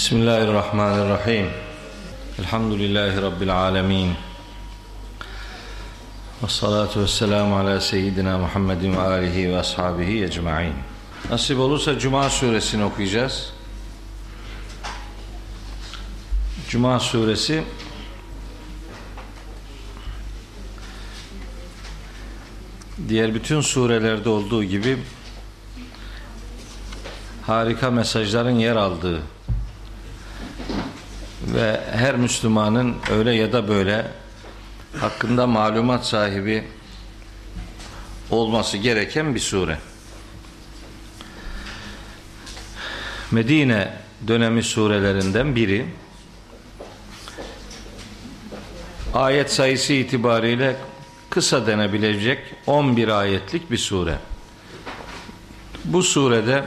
Bismillahirrahmanirrahim. Elhamdülillahi Rabbil alemin. Ve salatu ve selamu ala seyyidina Muhammedin ve alihi ve ashabihi ecma'in. Nasip olursa Cuma suresini okuyacağız. Cuma suresi diğer bütün surelerde olduğu gibi harika mesajların yer aldığı ve her Müslümanın öyle ya da böyle hakkında malumat sahibi olması gereken bir sure. Medine dönemi surelerinden biri. Ayet sayısı itibariyle kısa denebilecek 11 ayetlik bir sure. Bu surede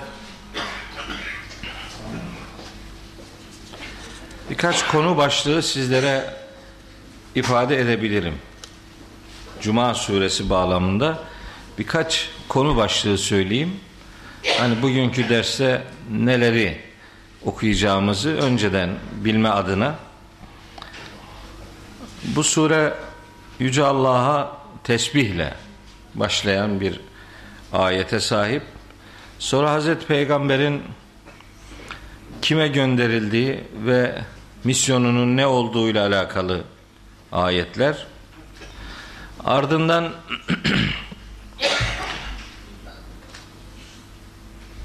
birkaç konu başlığı sizlere ifade edebilirim. Cuma suresi bağlamında birkaç konu başlığı söyleyeyim. Hani bugünkü derste neleri okuyacağımızı önceden bilme adına bu sure Yüce Allah'a tesbihle başlayan bir ayete sahip. Sonra Hazreti Peygamber'in kime gönderildiği ve misyonunun ne olduğuyla alakalı ayetler. Ardından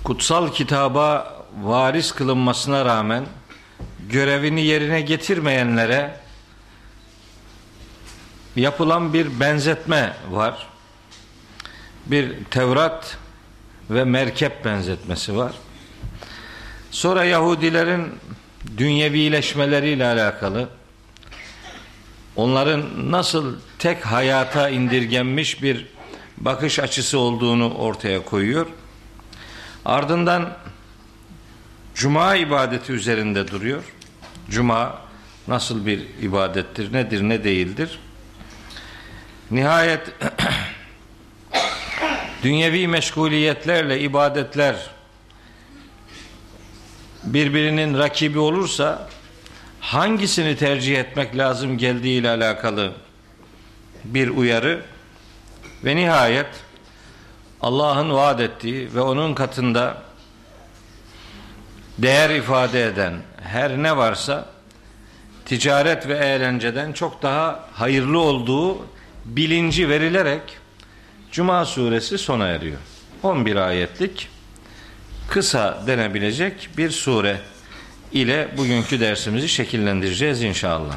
kutsal kitaba varis kılınmasına rağmen görevini yerine getirmeyenlere yapılan bir benzetme var. Bir Tevrat ve merkep benzetmesi var. Sonra Yahudilerin dünyevileşmeleriyle alakalı onların nasıl tek hayata indirgenmiş bir bakış açısı olduğunu ortaya koyuyor. Ardından Cuma ibadeti üzerinde duruyor. Cuma nasıl bir ibadettir, nedir, ne değildir? Nihayet dünyevi meşguliyetlerle ibadetler birbirinin rakibi olursa hangisini tercih etmek lazım geldiği ile alakalı bir uyarı ve nihayet Allah'ın vaat ettiği ve onun katında değer ifade eden her ne varsa ticaret ve eğlenceden çok daha hayırlı olduğu bilinci verilerek Cuma suresi sona eriyor. 11 ayetlik kısa denebilecek bir sure ile bugünkü dersimizi şekillendireceğiz inşallah.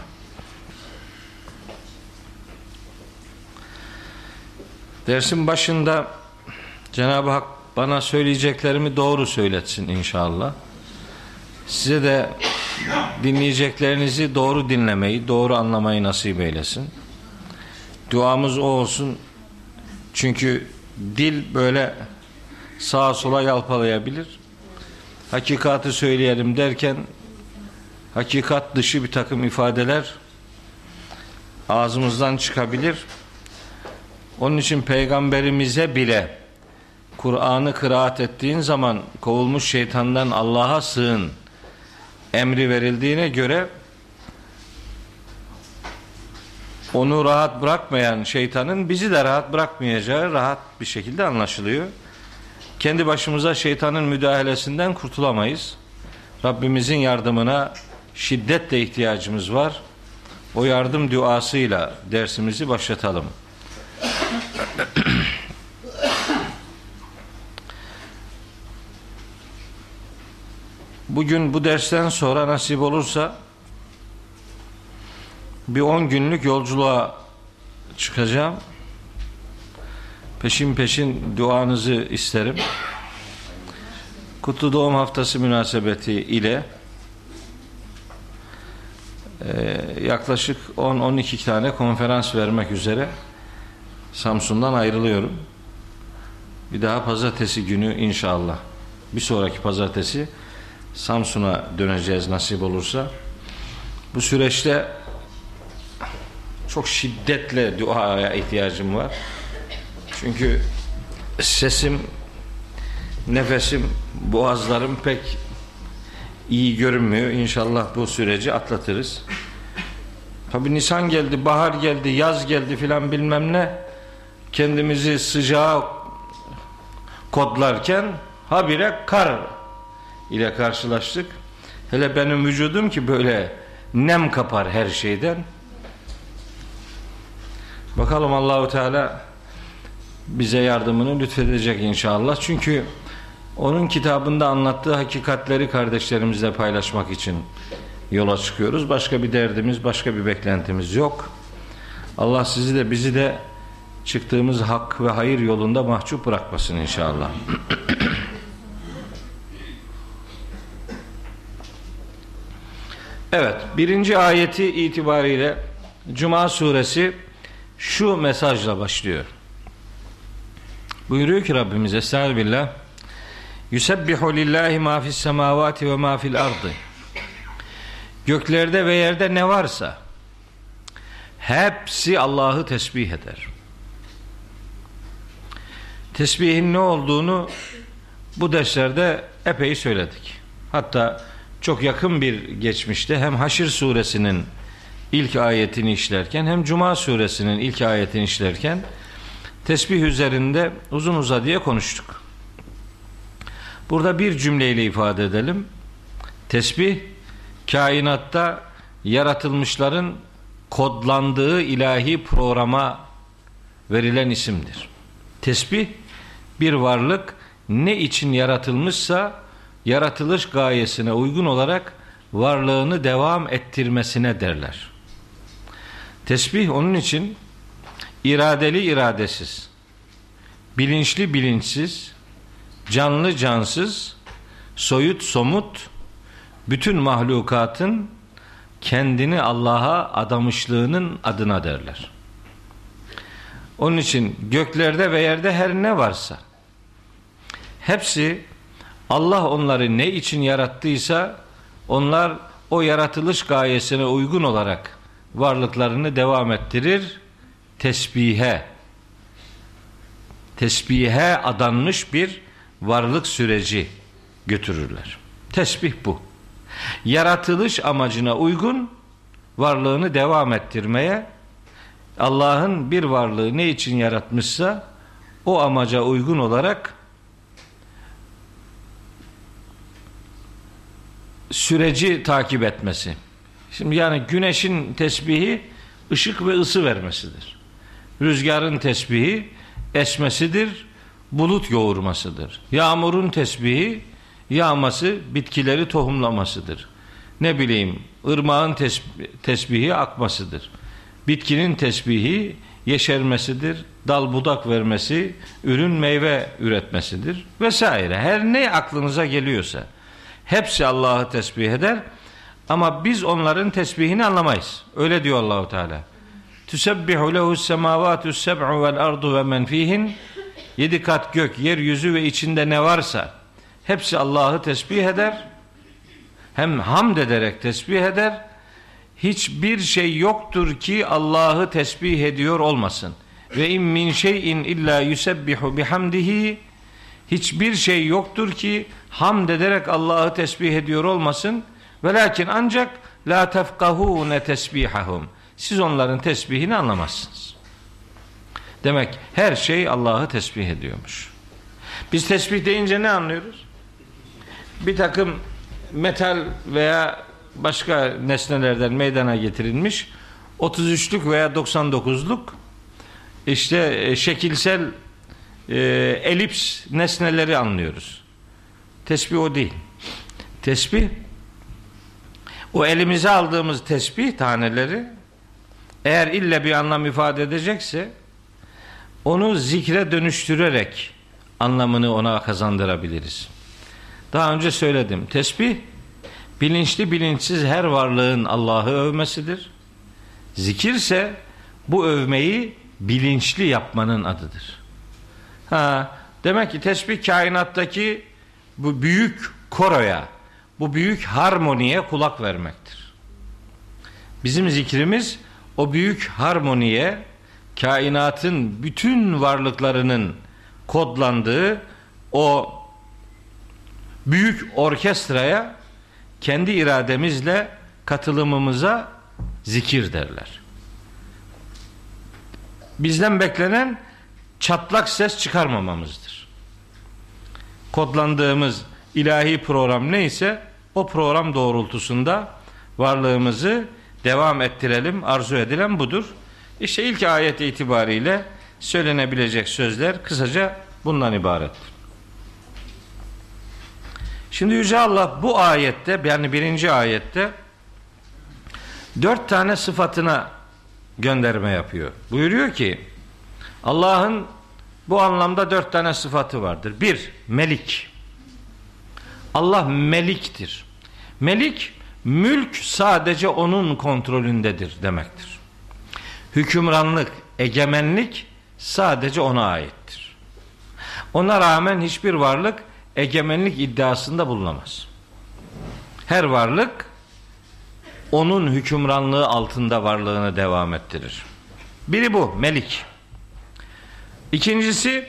Dersin başında Cenab-ı Hak bana söyleyeceklerimi doğru söyletsin inşallah. Size de dinleyeceklerinizi doğru dinlemeyi, doğru anlamayı nasip eylesin. Duamız o olsun. Çünkü dil böyle sağa sola yalpalayabilir. Hakikatı söyleyelim derken hakikat dışı bir takım ifadeler ağzımızdan çıkabilir. Onun için peygamberimize bile Kur'an'ı kıraat ettiğin zaman kovulmuş şeytandan Allah'a sığın emri verildiğine göre onu rahat bırakmayan şeytanın bizi de rahat bırakmayacağı rahat bir şekilde anlaşılıyor. Kendi başımıza şeytanın müdahalesinden kurtulamayız. Rabbimizin yardımına şiddetle ihtiyacımız var. O yardım duasıyla dersimizi başlatalım. Bugün bu dersten sonra nasip olursa bir 10 günlük yolculuğa çıkacağım. Peşin peşin duanızı isterim. Kutlu Doğum Haftası münasebeti ile e, yaklaşık 10-12 tane konferans vermek üzere Samsun'dan ayrılıyorum. Bir daha pazartesi günü inşallah. Bir sonraki pazartesi Samsun'a döneceğiz nasip olursa. Bu süreçte çok şiddetle duaya ihtiyacım var. Çünkü sesim, nefesim, boğazlarım pek iyi görünmüyor. İnşallah bu süreci atlatırız. Tabi Nisan geldi, bahar geldi, yaz geldi filan bilmem ne. Kendimizi sıcağa kodlarken habire kar ile karşılaştık. Hele benim vücudum ki böyle nem kapar her şeyden. Bakalım Allahu Teala bize yardımını lütfedecek inşallah. Çünkü onun kitabında anlattığı hakikatleri kardeşlerimizle paylaşmak için yola çıkıyoruz. Başka bir derdimiz, başka bir beklentimiz yok. Allah sizi de bizi de çıktığımız hak ve hayır yolunda mahcup bırakmasın inşallah. evet, birinci ayeti itibariyle Cuma suresi şu mesajla başlıyor. Buyuruyor ki Rabbimiz Estağfirullah Yusebbihu lillahi ma fis semavati ve ma fil ardı Göklerde ve yerde ne varsa hepsi Allah'ı tesbih eder. Tesbihin ne olduğunu bu derslerde epey söyledik. Hatta çok yakın bir geçmişte hem Haşr suresinin ilk ayetini işlerken hem Cuma suresinin ilk ayetini işlerken tesbih üzerinde uzun uzadıya konuştuk. Burada bir cümleyle ifade edelim. Tesbih kainatta yaratılmışların kodlandığı ilahi programa verilen isimdir. Tesbih bir varlık ne için yaratılmışsa yaratılış gayesine uygun olarak varlığını devam ettirmesine derler. Tesbih onun için iradeli iradesiz, bilinçli bilinçsiz, canlı cansız, soyut somut, bütün mahlukatın kendini Allah'a adamışlığının adına derler. Onun için göklerde ve yerde her ne varsa hepsi Allah onları ne için yarattıysa onlar o yaratılış gayesine uygun olarak varlıklarını devam ettirir tesbihe tesbihe adanmış bir varlık süreci götürürler. Tesbih bu. Yaratılış amacına uygun varlığını devam ettirmeye Allah'ın bir varlığı ne için yaratmışsa o amaca uygun olarak süreci takip etmesi. Şimdi yani güneşin tesbihi ışık ve ısı vermesidir. Rüzgarın tesbihi esmesidir, bulut yoğurmasıdır. Yağmurun tesbihi yağması, bitkileri tohumlamasıdır. Ne bileyim, ırmağın tesbihi akmasıdır. Bitkinin tesbihi yeşermesidir, dal budak vermesi, ürün meyve üretmesidir vesaire. Her ne aklınıza geliyorsa hepsi Allah'ı tesbih eder ama biz onların tesbihini anlamayız. Öyle diyor Allahu Teala. Tüsebbihu lehu semavatu seb'u vel ardu ve men fihin Yedi kat gök, yeryüzü ve içinde ne varsa hepsi Allah'ı tesbih eder. Hem hamd ederek tesbih eder. Hiçbir şey yoktur ki Allah'ı tesbih ediyor olmasın. Ve in min şeyin illa yusebbihu bihamdihi hiçbir şey yoktur ki hamd ederek Allah'ı tesbih ediyor olmasın. Velakin ancak la tefkahune tesbihahum. Siz onların tesbihini anlamazsınız. Demek her şey Allah'ı tesbih ediyormuş. Biz tesbih deyince ne anlıyoruz? Bir takım metal veya başka nesnelerden meydana getirilmiş 33'lük veya 99'luk işte e, şekilsel e, elips nesneleri anlıyoruz. Tesbih o değil. Tesbih o elimize aldığımız tesbih taneleri eğer ille bir anlam ifade edecekse onu zikre dönüştürerek anlamını ona kazandırabiliriz. Daha önce söyledim. Tesbih bilinçli bilinçsiz her varlığın Allah'ı övmesidir. Zikirse bu övmeyi bilinçli yapmanın adıdır. Ha, demek ki tesbih kainattaki bu büyük koroya, bu büyük harmoniye kulak vermektir. Bizim zikrimiz o büyük harmoniye, kainatın bütün varlıklarının kodlandığı o büyük orkestraya kendi irademizle katılımımıza zikir derler. Bizden beklenen çatlak ses çıkarmamamızdır. Kodlandığımız ilahi program neyse o program doğrultusunda varlığımızı devam ettirelim. Arzu edilen budur. İşte ilk ayet itibariyle söylenebilecek sözler kısaca bundan ibarettir. Şimdi Yüce Allah bu ayette yani birinci ayette dört tane sıfatına gönderme yapıyor. Buyuruyor ki Allah'ın bu anlamda dört tane sıfatı vardır. Bir, melik. Allah meliktir. Melik, mülk sadece onun kontrolündedir demektir. Hükümranlık, egemenlik sadece ona aittir. Ona rağmen hiçbir varlık egemenlik iddiasında bulunamaz. Her varlık onun hükümranlığı altında varlığını devam ettirir. Biri bu, melik. İkincisi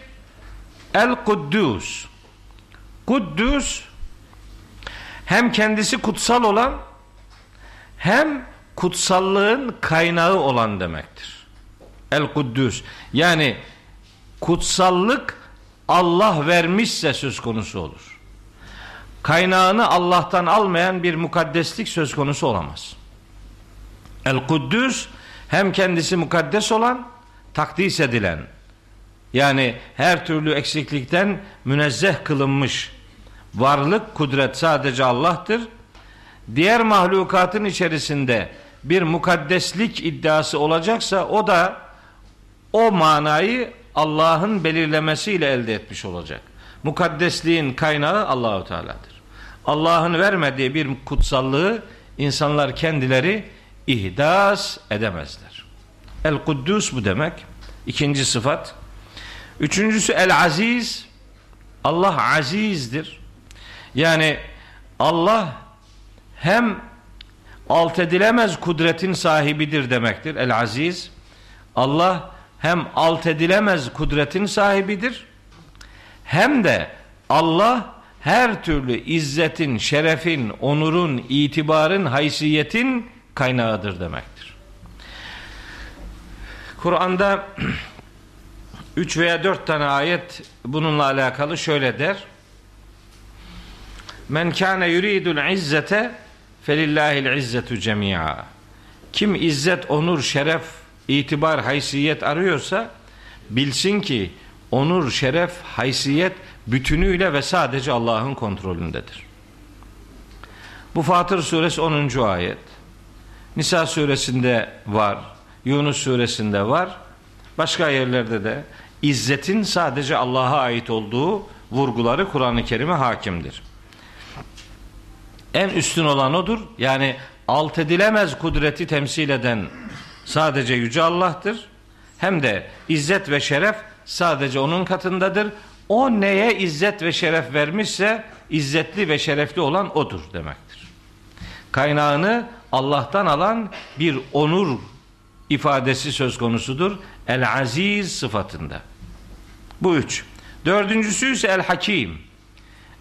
El Kuddus. Kuddus hem kendisi kutsal olan hem kutsallığın kaynağı olan demektir. El Kuddus. Yani kutsallık Allah vermişse söz konusu olur. Kaynağını Allah'tan almayan bir mukaddeslik söz konusu olamaz. El Kuddüs hem kendisi mukaddes olan, takdis edilen, yani her türlü eksiklikten münezzeh kılınmış varlık, kudret sadece Allah'tır. Diğer mahlukatın içerisinde bir mukaddeslik iddiası olacaksa o da o manayı Allah'ın belirlemesiyle elde etmiş olacak. Mukaddesliğin kaynağı Allahu Teala'dır. Allah'ın vermediği bir kutsallığı insanlar kendileri ihdas edemezler. El Kuddus bu demek. İkinci sıfat. Üçüncüsü El Aziz. Allah azizdir. Yani Allah hem alt edilemez kudretin sahibidir demektir. El Aziz. Allah hem alt edilemez kudretin sahibidir hem de Allah her türlü izzetin, şerefin, onurun, itibarın, haysiyetin kaynağıdır demektir. Kur'an'da üç veya dört tane ayet bununla alakalı şöyle der. Men kâne yuridul izzete felillahil izzetu cemi'a. Kim izzet, onur, şeref, itibar, haysiyet arıyorsa bilsin ki onur, şeref, haysiyet bütünüyle ve sadece Allah'ın kontrolündedir. Bu Fatır suresi 10. ayet. Nisa suresinde var. Yunus suresinde var. Başka yerlerde de izzetin sadece Allah'a ait olduğu vurguları Kur'an-ı Kerim'e hakimdir. En üstün olan odur. Yani alt edilemez kudreti temsil eden sadece Yüce Allah'tır. Hem de izzet ve şeref sadece onun katındadır. O neye izzet ve şeref vermişse izzetli ve şerefli olan odur demektir. Kaynağını Allah'tan alan bir onur ifadesi söz konusudur. El aziz sıfatında. Bu üç. Dördüncüsü ise el hakim.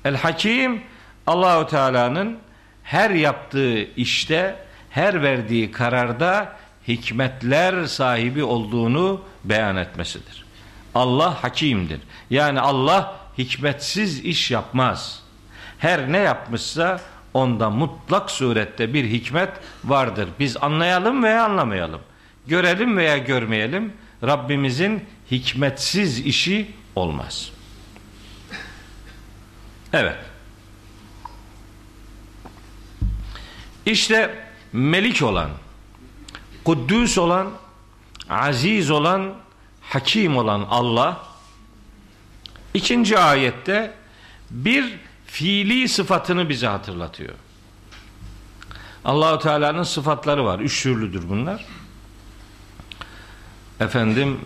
El hakim Allahu Teala'nın her yaptığı işte, her verdiği kararda hikmetler sahibi olduğunu beyan etmesidir. Allah hakimdir. Yani Allah hikmetsiz iş yapmaz. Her ne yapmışsa onda mutlak surette bir hikmet vardır. Biz anlayalım veya anlamayalım. Görelim veya görmeyelim. Rabbimizin hikmetsiz işi olmaz. Evet. İşte melik olan, kuddüs olan, aziz olan, hakim olan Allah ikinci ayette bir fiili sıfatını bize hatırlatıyor. Allahu Teala'nın sıfatları var. Üç türlüdür bunlar. Efendim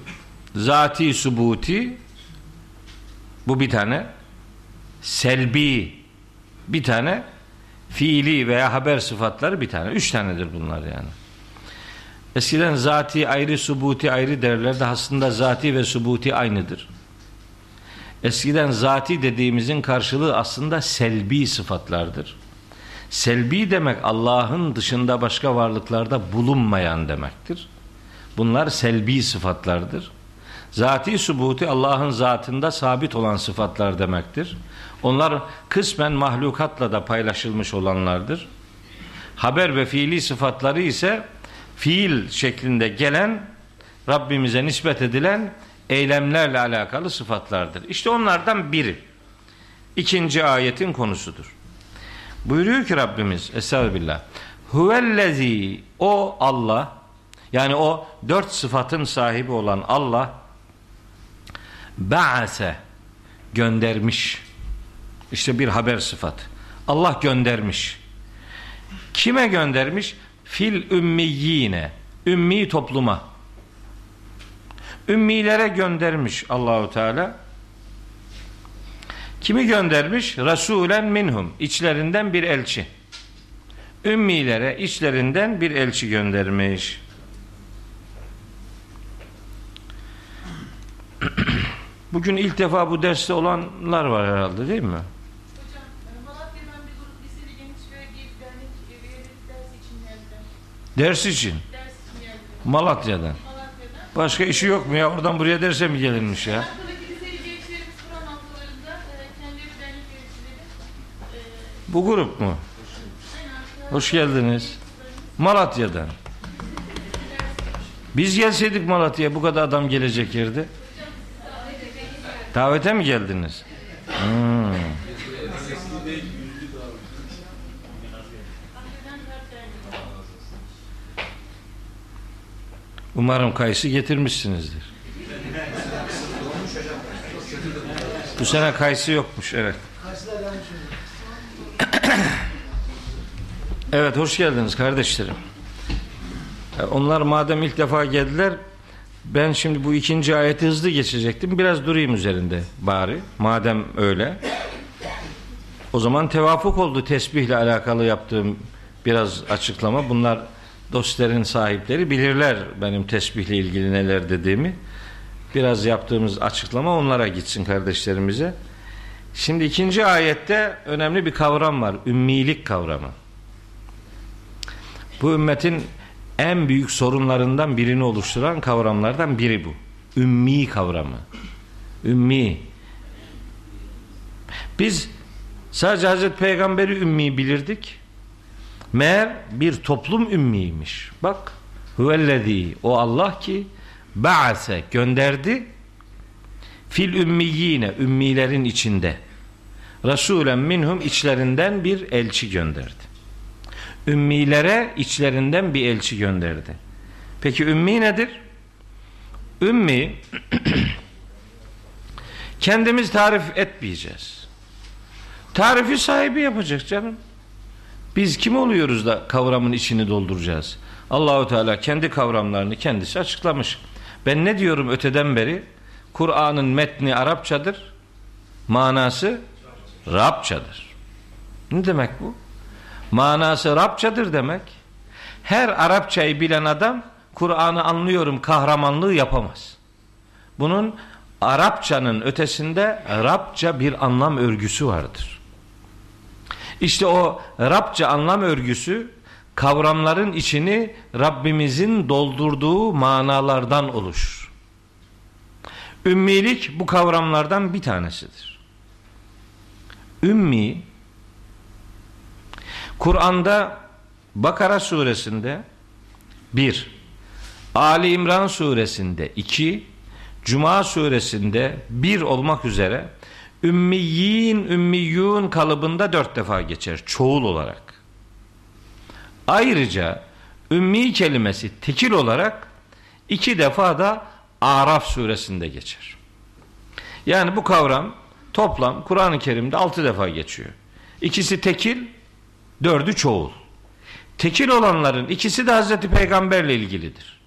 zati subuti bu bir tane selbi bir tane fiili veya haber sıfatları bir tane. Üç tanedir bunlar yani. Eskiden zati ayrı, subuti ayrı derlerdi. Aslında zati ve subuti aynıdır. Eskiden zati dediğimizin karşılığı aslında selbi sıfatlardır. Selbi demek Allah'ın dışında başka varlıklarda bulunmayan demektir. Bunlar selbi sıfatlardır. Zati subuti Allah'ın zatında sabit olan sıfatlar demektir. Onlar kısmen mahlukatla da paylaşılmış olanlardır. Haber ve fiili sıfatları ise fiil şeklinde gelen Rabbimize nispet edilen eylemlerle alakalı sıfatlardır. İşte onlardan biri. İkinci ayetin konusudur. Buyuruyor ki Rabbimiz Estağfirullah. Huvellezi o Allah yani o dört sıfatın sahibi olan Allah ba'ase göndermiş. İşte bir haber sıfat. Allah göndermiş. Kime göndermiş? Fil ümmiyine. Ümmi topluma. Ümmilere göndermiş Allahu Teala. Kimi göndermiş? Resulen minhum. İçlerinden bir elçi. Ümmilere içlerinden bir elçi göndermiş. Bugün ilk defa bu derste olanlar var herhalde değil mi? Ders için. Malatya'dan. Başka işi yok mu ya? Oradan buraya derse mi gelinmiş ya? Bu grup mu? Hoş geldiniz. Malatya'dan. Biz gelseydik Malatya'ya bu kadar adam gelecek yerde. Davete mi geldiniz? Hmm. Umarım kayısı getirmişsinizdir. Bu sene kayısı yokmuş evet. Evet hoş geldiniz kardeşlerim. E, Onlar madem ilk defa geldiler ben şimdi bu ikinci ayeti hızlı geçecektim. Biraz durayım üzerinde bari. Madem öyle. O zaman tevafuk oldu tesbihle alakalı yaptığım biraz açıklama. Bunlar dostların sahipleri bilirler benim tesbihle ilgili neler dediğimi. Biraz yaptığımız açıklama onlara gitsin kardeşlerimize. Şimdi ikinci ayette önemli bir kavram var. Ümmilik kavramı. Bu ümmetin en büyük sorunlarından birini oluşturan kavramlardan biri bu. Ümmi kavramı. Ümmi. Biz sadece Hazreti Peygamber'i ümmi bilirdik. Meğer bir toplum ümmiymiş. Bak. Huvellezî o Allah ki ba'ase gönderdi fil ümmiyine ümmilerin içinde. Resulen minhum içlerinden bir elçi gönderdi. Ümmilere içlerinden bir elçi gönderdi. Peki ümmi nedir? Ümmi kendimiz tarif etmeyeceğiz. Tarifi sahibi yapacak canım. Biz kim oluyoruz da kavramın içini dolduracağız? Allahu Teala kendi kavramlarını kendisi açıklamış. Ben ne diyorum öteden beri? Kur'an'ın metni Arapçadır. Manası Rabçadır. Ne demek bu? Manası Rabçadır demek. Her Arapçayı bilen adam Kur'an'ı anlıyorum kahramanlığı yapamaz. Bunun Arapçanın ötesinde Rabça bir anlam örgüsü vardır. İşte o Rabça anlam örgüsü kavramların içini Rabbimizin doldurduğu manalardan oluşur. Ümmilik bu kavramlardan bir tanesidir. Ümmi Kur'an'da Bakara suresinde bir, Ali İmran suresinde iki, Cuma suresinde bir olmak üzere ümmiyin, ümmiyyun kalıbında dört defa geçer çoğul olarak. Ayrıca ümmi kelimesi tekil olarak iki defa da Araf suresinde geçer. Yani bu kavram toplam Kur'an-ı Kerim'de altı defa geçiyor. İkisi tekil, dördü çoğul. Tekil olanların ikisi de Hazreti Peygamberle ilgilidir.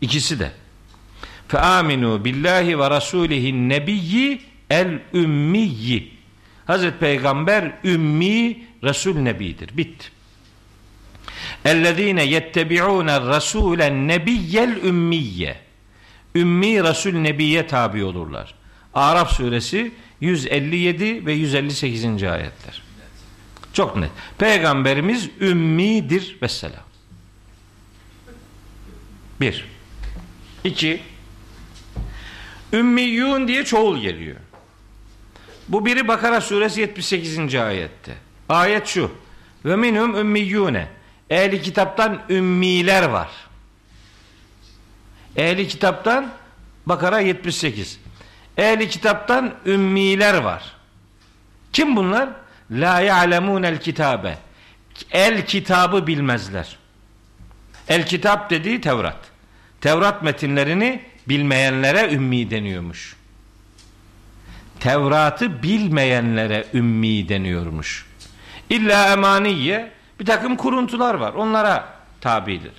İkisi de. Fe aminu billahi ve rasulihin nebiyyi el ümmiyyi. Hazreti Peygamber ümmi Resul Nebidir. Bitti. Ellezine yettebi'ûne rasûlen nebiyyel ümmiyye. Ümmi Resul Nebiye tabi olurlar. Araf suresi 157 ve 158. ayetler. Çok net. Peygamberimiz ümmidir vesselam. Bir. İki. Ümmiyun diye çoğul geliyor. Bu biri Bakara suresi 78. ayette. Ayet şu. Ve minhum ümmiyune. Ehli kitaptan ümmiler var. Ehli kitaptan Bakara 78. Ehli kitaptan ümmiler var. Kim bunlar? La ya'lemunel kitabe. El kitabı bilmezler. El kitap dediği Tevrat. Tevrat metinlerini bilmeyenlere ümmi deniyormuş. Tevrat'ı bilmeyenlere ümmi deniyormuş. İlla emaniye bir takım kuruntular var. Onlara tabidir.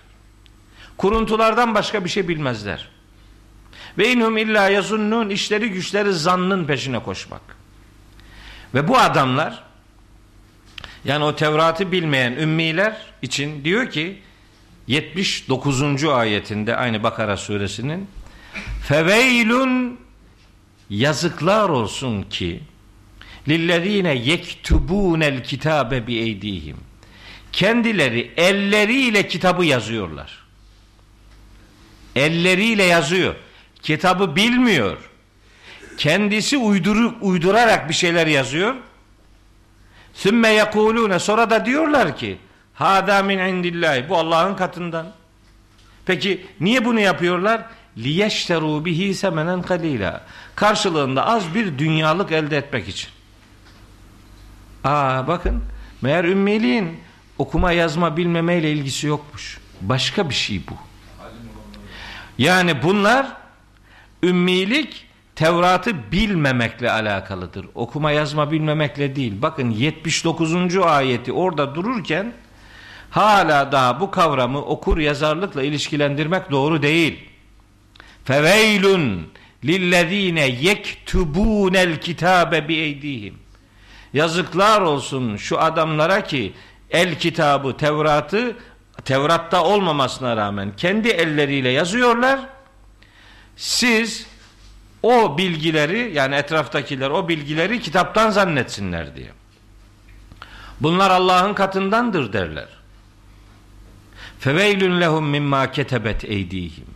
Kuruntulardan başka bir şey bilmezler. Ve inhum illa yazunnun işleri güçleri zannın peşine koşmak. Ve bu adamlar yani o Tevrat'ı bilmeyen ümmiler için diyor ki 79. ayetinde aynı Bakara suresinin feveylun yazıklar olsun ki lillezine yektubunel kitabe bi eydihim kendileri elleriyle kitabı yazıyorlar. Elleriyle yazıyor. Kitabı bilmiyor. Kendisi uyduru, uydurarak bir şeyler yazıyor. Sümme yekulune sonra da diyorlar ki hada min indillahi bu Allah'ın katından. Peki niye bunu yapıyorlar liyeşteru bihi semenen kalila karşılığında az bir dünyalık elde etmek için aa bakın meğer ümmiliğin okuma yazma bilmemeyle ilgisi yokmuş başka bir şey bu yani bunlar ümmilik Tevrat'ı bilmemekle alakalıdır. Okuma yazma bilmemekle değil. Bakın 79. ayeti orada dururken hala daha bu kavramı okur yazarlıkla ilişkilendirmek doğru değil. Feveylun lillezine yektubunel kitabe bi eydihim. Yazıklar olsun şu adamlara ki el kitabı Tevrat'ı Tevrat'ta olmamasına rağmen kendi elleriyle yazıyorlar. Siz o bilgileri yani etraftakiler o bilgileri kitaptan zannetsinler diye. Bunlar Allah'ın katındandır derler. Feveylün lehum mimma ketebet eydihim.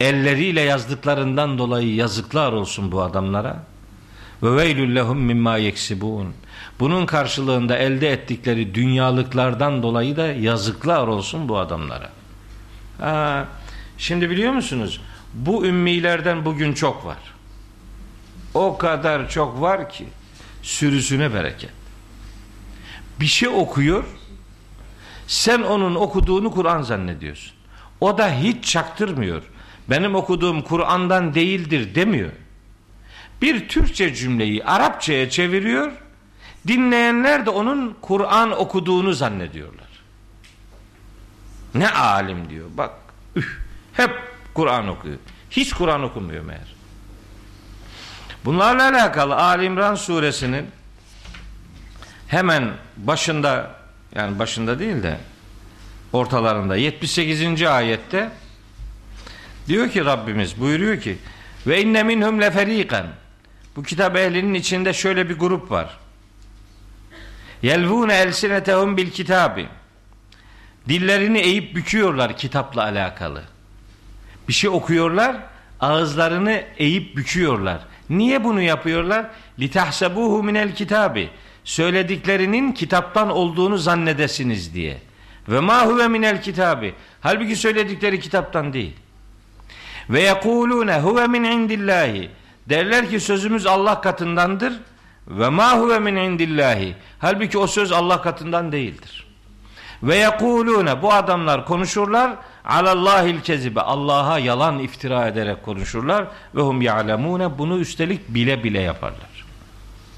Elleriyle yazdıklarından dolayı yazıklar olsun bu adamlara. Ve veylün lehum mimma yeksibun. Bunun karşılığında elde ettikleri dünyalıklardan dolayı da yazıklar olsun bu adamlara. Ha, şimdi biliyor musunuz? Bu ümmilerden bugün çok var. O kadar çok var ki sürüsüne bereket. Bir şey okuyor. Sen onun okuduğunu Kur'an zannediyorsun. O da hiç çaktırmıyor. Benim okuduğum Kur'an'dan değildir demiyor. Bir Türkçe cümleyi Arapçaya çeviriyor. Dinleyenler de onun Kur'an okuduğunu zannediyorlar. Ne alim diyor. Bak üh, hep Kur'an okuyor. Hiç Kur'an okumuyor meğer. Bunlarla alakalı Ali İmran suresinin hemen başında yani başında değil de ortalarında 78. ayette diyor ki Rabbimiz buyuruyor ki ve inne minhum leferiqan bu kitap ehlinin içinde şöyle bir grup var. Yelvune elsinetehum bil kitabi. Dillerini eğip büküyorlar kitapla alakalı. Bir şey okuyorlar, ağızlarını eğip büküyorlar. Niye bunu yapıyorlar? Litahsebuhu minel kitabi. Söylediklerinin kitaptan olduğunu zannedesiniz diye. Ve ma huve minel kitabi. Halbuki söyledikleri kitaptan değil. Ve yekulune huve min indillahi. Derler ki sözümüz Allah katındandır. Ve ma huve min indillahi. Halbuki o söz Allah katından değildir. Ve yekulune bu adamlar konuşurlar alallahil kezibe Allah'a yalan iftira ederek konuşurlar ve hum ya'lemune bunu üstelik bile bile yaparlar.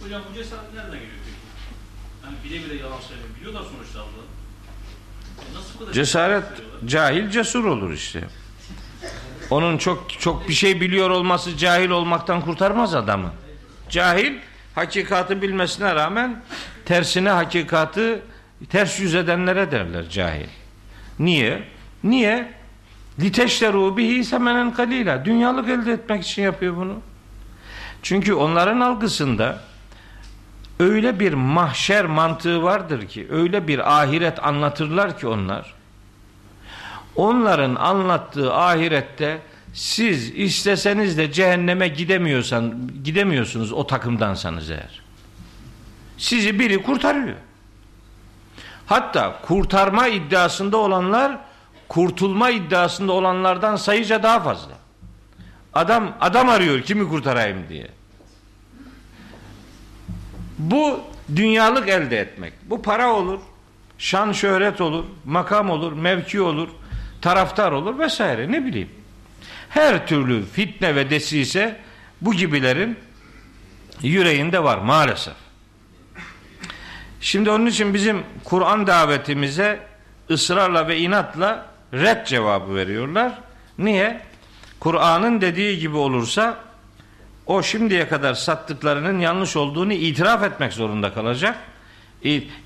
Hocam bu cesaret nereden geliyor peki? Yani bile bile yalan söylüyor. Biliyorlar sonuçta Allah'ı. E Cesaret cahil cesur olur işte. Onun çok çok bir şey biliyor olması cahil olmaktan kurtarmaz adamı. Cahil hakikatı bilmesine rağmen tersine hakikatı ters yüz edenlere derler cahil. Niye? Niye? Liteşteru bihi semenen kalila. Dünyalık elde etmek için yapıyor bunu. Çünkü onların algısında öyle bir mahşer mantığı vardır ki, öyle bir ahiret anlatırlar ki onlar. Onların anlattığı ahirette siz isteseniz de cehenneme gidemiyorsan gidemiyorsunuz o takımdansanız eğer. Sizi biri kurtarıyor. Hatta kurtarma iddiasında olanlar kurtulma iddiasında olanlardan sayıca daha fazla. Adam adam arıyor kimi kurtarayım diye. Bu dünyalık elde etmek. Bu para olur, şan şöhret olur, makam olur, mevki olur, taraftar olur vesaire ne bileyim. Her türlü fitne ve desise bu gibilerin yüreğinde var maalesef. Şimdi onun için bizim Kur'an davetimize ısrarla ve inatla red cevabı veriyorlar. Niye? Kur'an'ın dediği gibi olursa o şimdiye kadar sattıklarının yanlış olduğunu itiraf etmek zorunda kalacak.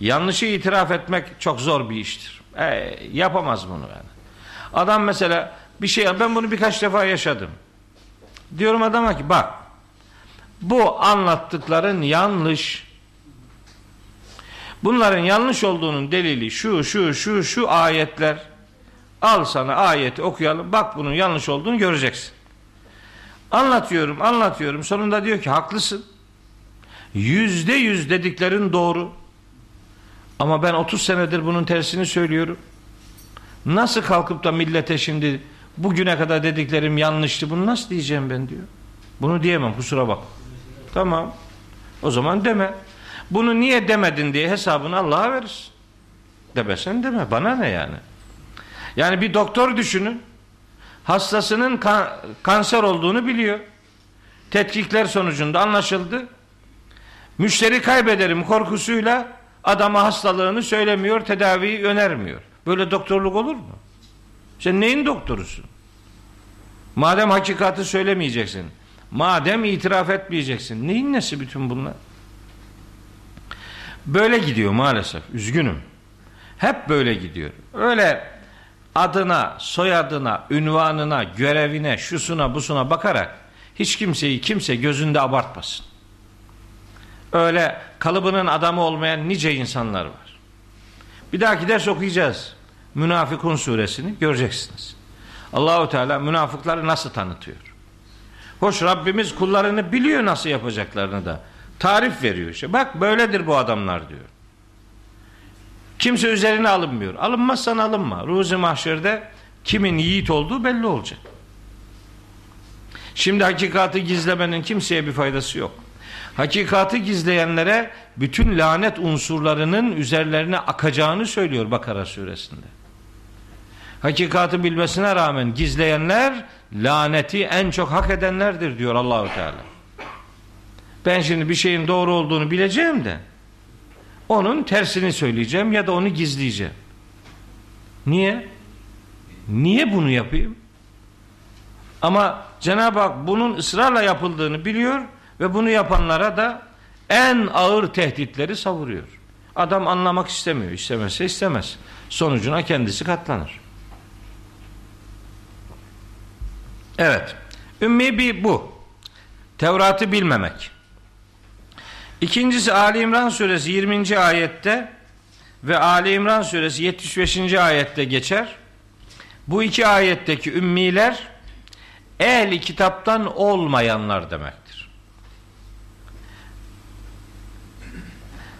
Yanlışı itiraf etmek çok zor bir iştir. E, yapamaz bunu yani. Adam mesela bir şey ben bunu birkaç defa yaşadım. Diyorum adama ki bak bu anlattıkların yanlış. Bunların yanlış olduğunun delili şu şu şu şu ayetler. Al sana ayeti okuyalım. Bak bunun yanlış olduğunu göreceksin. Anlatıyorum, anlatıyorum. Sonunda diyor ki haklısın. Yüzde yüz dediklerin doğru. Ama ben 30 senedir bunun tersini söylüyorum. Nasıl kalkıp da millete şimdi bugüne kadar dediklerim yanlıştı bunu nasıl diyeceğim ben diyor. Bunu diyemem kusura bak. Tamam. O zaman deme. Bunu niye demedin diye hesabını Allah'a verirsin. Demesen deme. Bana ne yani? Yani bir doktor düşünün. Hastasının kan- kanser olduğunu biliyor. Tetkikler sonucunda anlaşıldı. Müşteri kaybederim korkusuyla adama hastalığını söylemiyor, tedaviyi önermiyor. Böyle doktorluk olur mu? Sen neyin doktorusun? Madem hakikati söylemeyeceksin, madem itiraf etmeyeceksin, neyin nesi bütün bunlar? Böyle gidiyor maalesef, üzgünüm. Hep böyle gidiyor. Öyle adına, soyadına, ünvanına, görevine, şusuna, busuna bakarak hiç kimseyi kimse gözünde abartmasın. Öyle kalıbının adamı olmayan nice insanlar var. Bir dahaki ders okuyacağız. Münafıkun suresini göreceksiniz. Allahu Teala münafıkları nasıl tanıtıyor? Hoş Rabbimiz kullarını biliyor nasıl yapacaklarını da. Tarif veriyor işte. Bak böyledir bu adamlar diyor. Kimse üzerine alınmıyor. Alınmazsan alınma. Ruzi mahşerde kimin yiğit olduğu belli olacak. Şimdi hakikati gizlemenin kimseye bir faydası yok. Hakikati gizleyenlere bütün lanet unsurlarının üzerlerine akacağını söylüyor Bakara suresinde. Hakikati bilmesine rağmen gizleyenler laneti en çok hak edenlerdir diyor Allahu Teala. Ben şimdi bir şeyin doğru olduğunu bileceğim de onun tersini söyleyeceğim ya da onu gizleyeceğim. Niye? Niye bunu yapayım? Ama Cenab-ı Hak bunun ısrarla yapıldığını biliyor ve bunu yapanlara da en ağır tehditleri savuruyor. Adam anlamak istemiyor. İstemezse istemez. Sonucuna kendisi katlanır. Evet. Ümmi bir bu. Tevrat'ı bilmemek. İkincisi Ali İmran suresi 20. ayette ve Ali İmran suresi 75. ayette geçer. Bu iki ayetteki ümmiler ehli kitaptan olmayanlar demektir.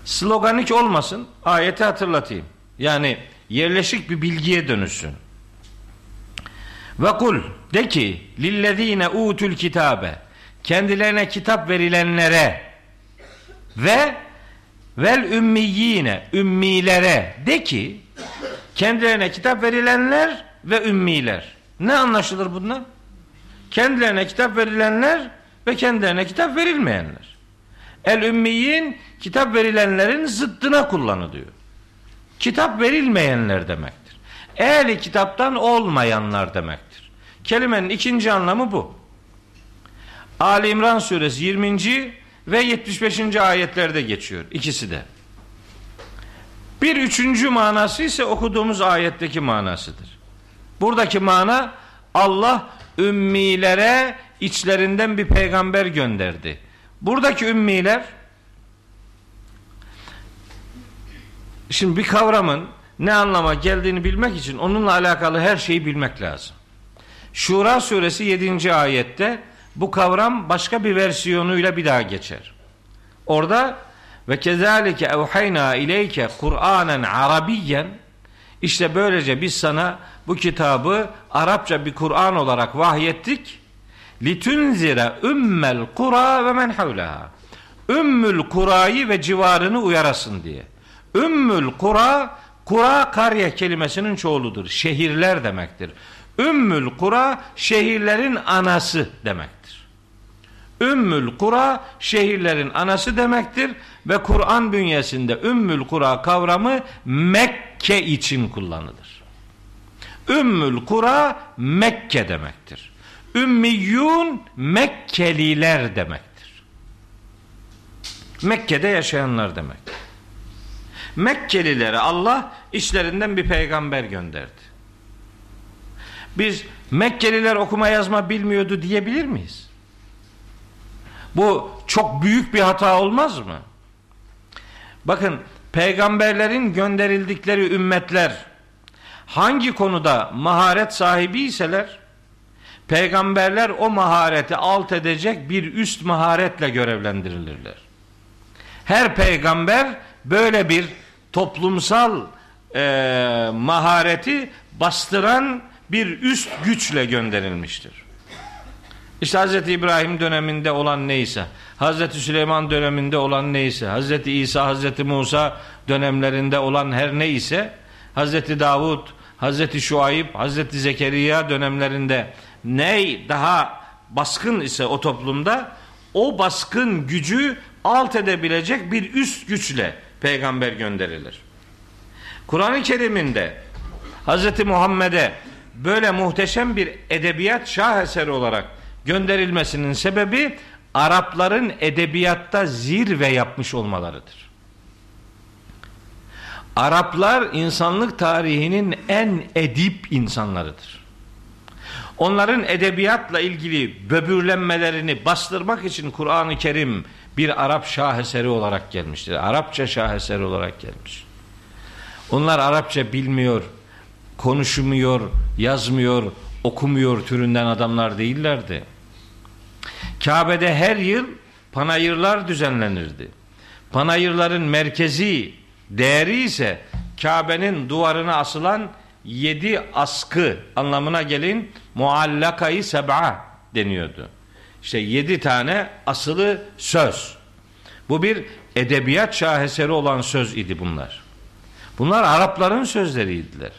Sloganik olmasın, ayeti hatırlatayım. Yani yerleşik bir bilgiye dönüşsün. Ve kul de ki lillezine utul kitabe kendilerine kitap verilenlere ve vel ümmiyine ümmilere de ki kendilerine kitap verilenler ve ümmiler. Ne anlaşılır bunlar? Kendilerine kitap verilenler ve kendilerine kitap verilmeyenler. El ümmiyin kitap verilenlerin zıddına kullanılıyor. Kitap verilmeyenler demektir. Ehli kitaptan olmayanlar demektir. Kelimenin ikinci anlamı bu. Ali İmran suresi 20. ve 75. ayetlerde geçiyor. ikisi de. Bir üçüncü manası ise okuduğumuz ayetteki manasıdır. Buradaki mana Allah ümmilere içlerinden bir peygamber gönderdi. Buradaki ümmiler Şimdi bir kavramın ne anlama geldiğini bilmek için onunla alakalı her şeyi bilmek lazım. Şura suresi 7. ayette bu kavram başka bir versiyonuyla bir daha geçer. Orada ve kezalike evhayna ileyke Kur'anen Arabiyen işte böylece biz sana bu kitabı Arapça bir Kur'an olarak vahyettik. Litunzire ümmel kura ve men. Ümmül kurayı ve civarını uyarasın diye. Ümmül kura, kura karye kelimesinin çoğuludur. Şehirler demektir. Ümmül kura şehirlerin anası demektir. Ümmül kura şehirlerin anası demektir ve Kur'an bünyesinde Ümmül kura kavramı Mekke için kullanılır. Ümmül kura Mekke demektir. Ümmiyun Mekkeliler demektir. Mekke'de yaşayanlar demek. Mekkelilere Allah işlerinden bir peygamber gönderdi. Biz Mekkeliler okuma yazma bilmiyordu diyebilir miyiz? Bu çok büyük bir hata olmaz mı? Bakın peygamberlerin gönderildikleri ümmetler hangi konuda maharet sahibi iseler peygamberler o mahareti alt edecek bir üst maharetle görevlendirilirler. Her peygamber böyle bir toplumsal e, mahareti bastıran bir üst güçle gönderilmiştir. İşte Hz. İbrahim döneminde olan neyse, Hz. Süleyman döneminde olan neyse, Hz. İsa, Hz. Musa dönemlerinde olan her neyse, Hz. Davud, Hz. Şuayb, Hz. Zekeriya dönemlerinde ne daha baskın ise o toplumda o baskın gücü alt edebilecek bir üst güçle peygamber gönderilir. Kur'an-ı Kerim'inde Hz. Muhammed'e böyle muhteşem bir edebiyat şaheseri olarak gönderilmesinin sebebi Arapların edebiyatta zirve yapmış olmalarıdır. Araplar insanlık tarihinin en edip insanlarıdır. Onların edebiyatla ilgili böbürlenmelerini bastırmak için Kur'an-ı Kerim bir Arap şaheseri olarak gelmiştir. Arapça şaheseri olarak gelmiş. Onlar Arapça bilmiyor, konuşmuyor, yazmıyor, okumuyor türünden adamlar değillerdi. Kabe'de her yıl panayırlar düzenlenirdi. Panayırların merkezi değeri ise Kabe'nin duvarına asılan yedi askı anlamına gelin muallakayı seb'a deniyordu. İşte yedi tane asılı söz. Bu bir edebiyat şaheseri olan söz idi bunlar. Bunlar Arapların sözleriydiler.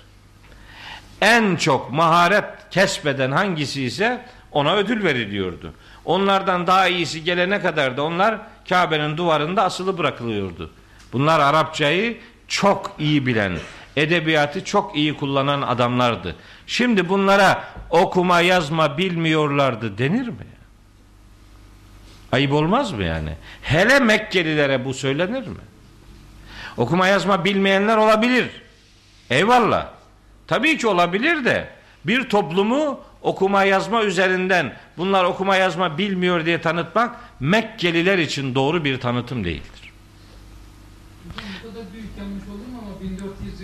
En çok maharet kesbeden hangisi ise ona ödül veriliyordu. Onlardan daha iyisi gelene kadar da onlar Kabe'nin duvarında asılı bırakılıyordu. Bunlar Arapçayı çok iyi bilen, edebiyatı çok iyi kullanan adamlardı. Şimdi bunlara okuma yazma bilmiyorlardı denir mi? Ayıp olmaz mı yani? Hele Mekkelilere bu söylenir mi? Okuma yazma bilmeyenler olabilir. Eyvallah. Tabii ki olabilir de bir toplumu okuma yazma üzerinden bunlar okuma yazma bilmiyor diye tanıtmak Mekkeliler için doğru bir tanıtım değildir. Bu kadar büyük yanlış olur mu ama 1400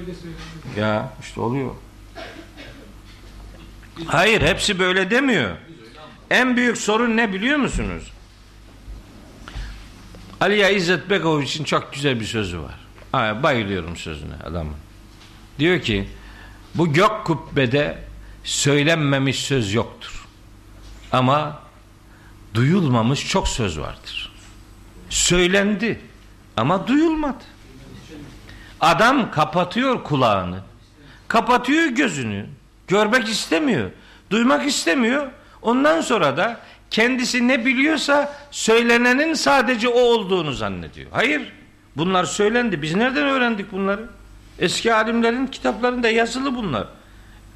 böyle söyleniyor. Ya işte oluyor. Hayır hepsi böyle demiyor. En büyük sorun ne biliyor musunuz? Aliye İzzet Begoviç'in çok güzel bir sözü var. Ha, bayılıyorum sözüne adamın. Diyor ki bu gök kubbede söylenmemiş söz yoktur. Ama duyulmamış çok söz vardır. Söylendi ama duyulmadı. Adam kapatıyor kulağını. Kapatıyor gözünü. Görmek istemiyor. Duymak istemiyor. Ondan sonra da kendisi ne biliyorsa söylenenin sadece o olduğunu zannediyor. Hayır. Bunlar söylendi. Biz nereden öğrendik bunları? Eski alimlerin kitaplarında yazılı bunlar.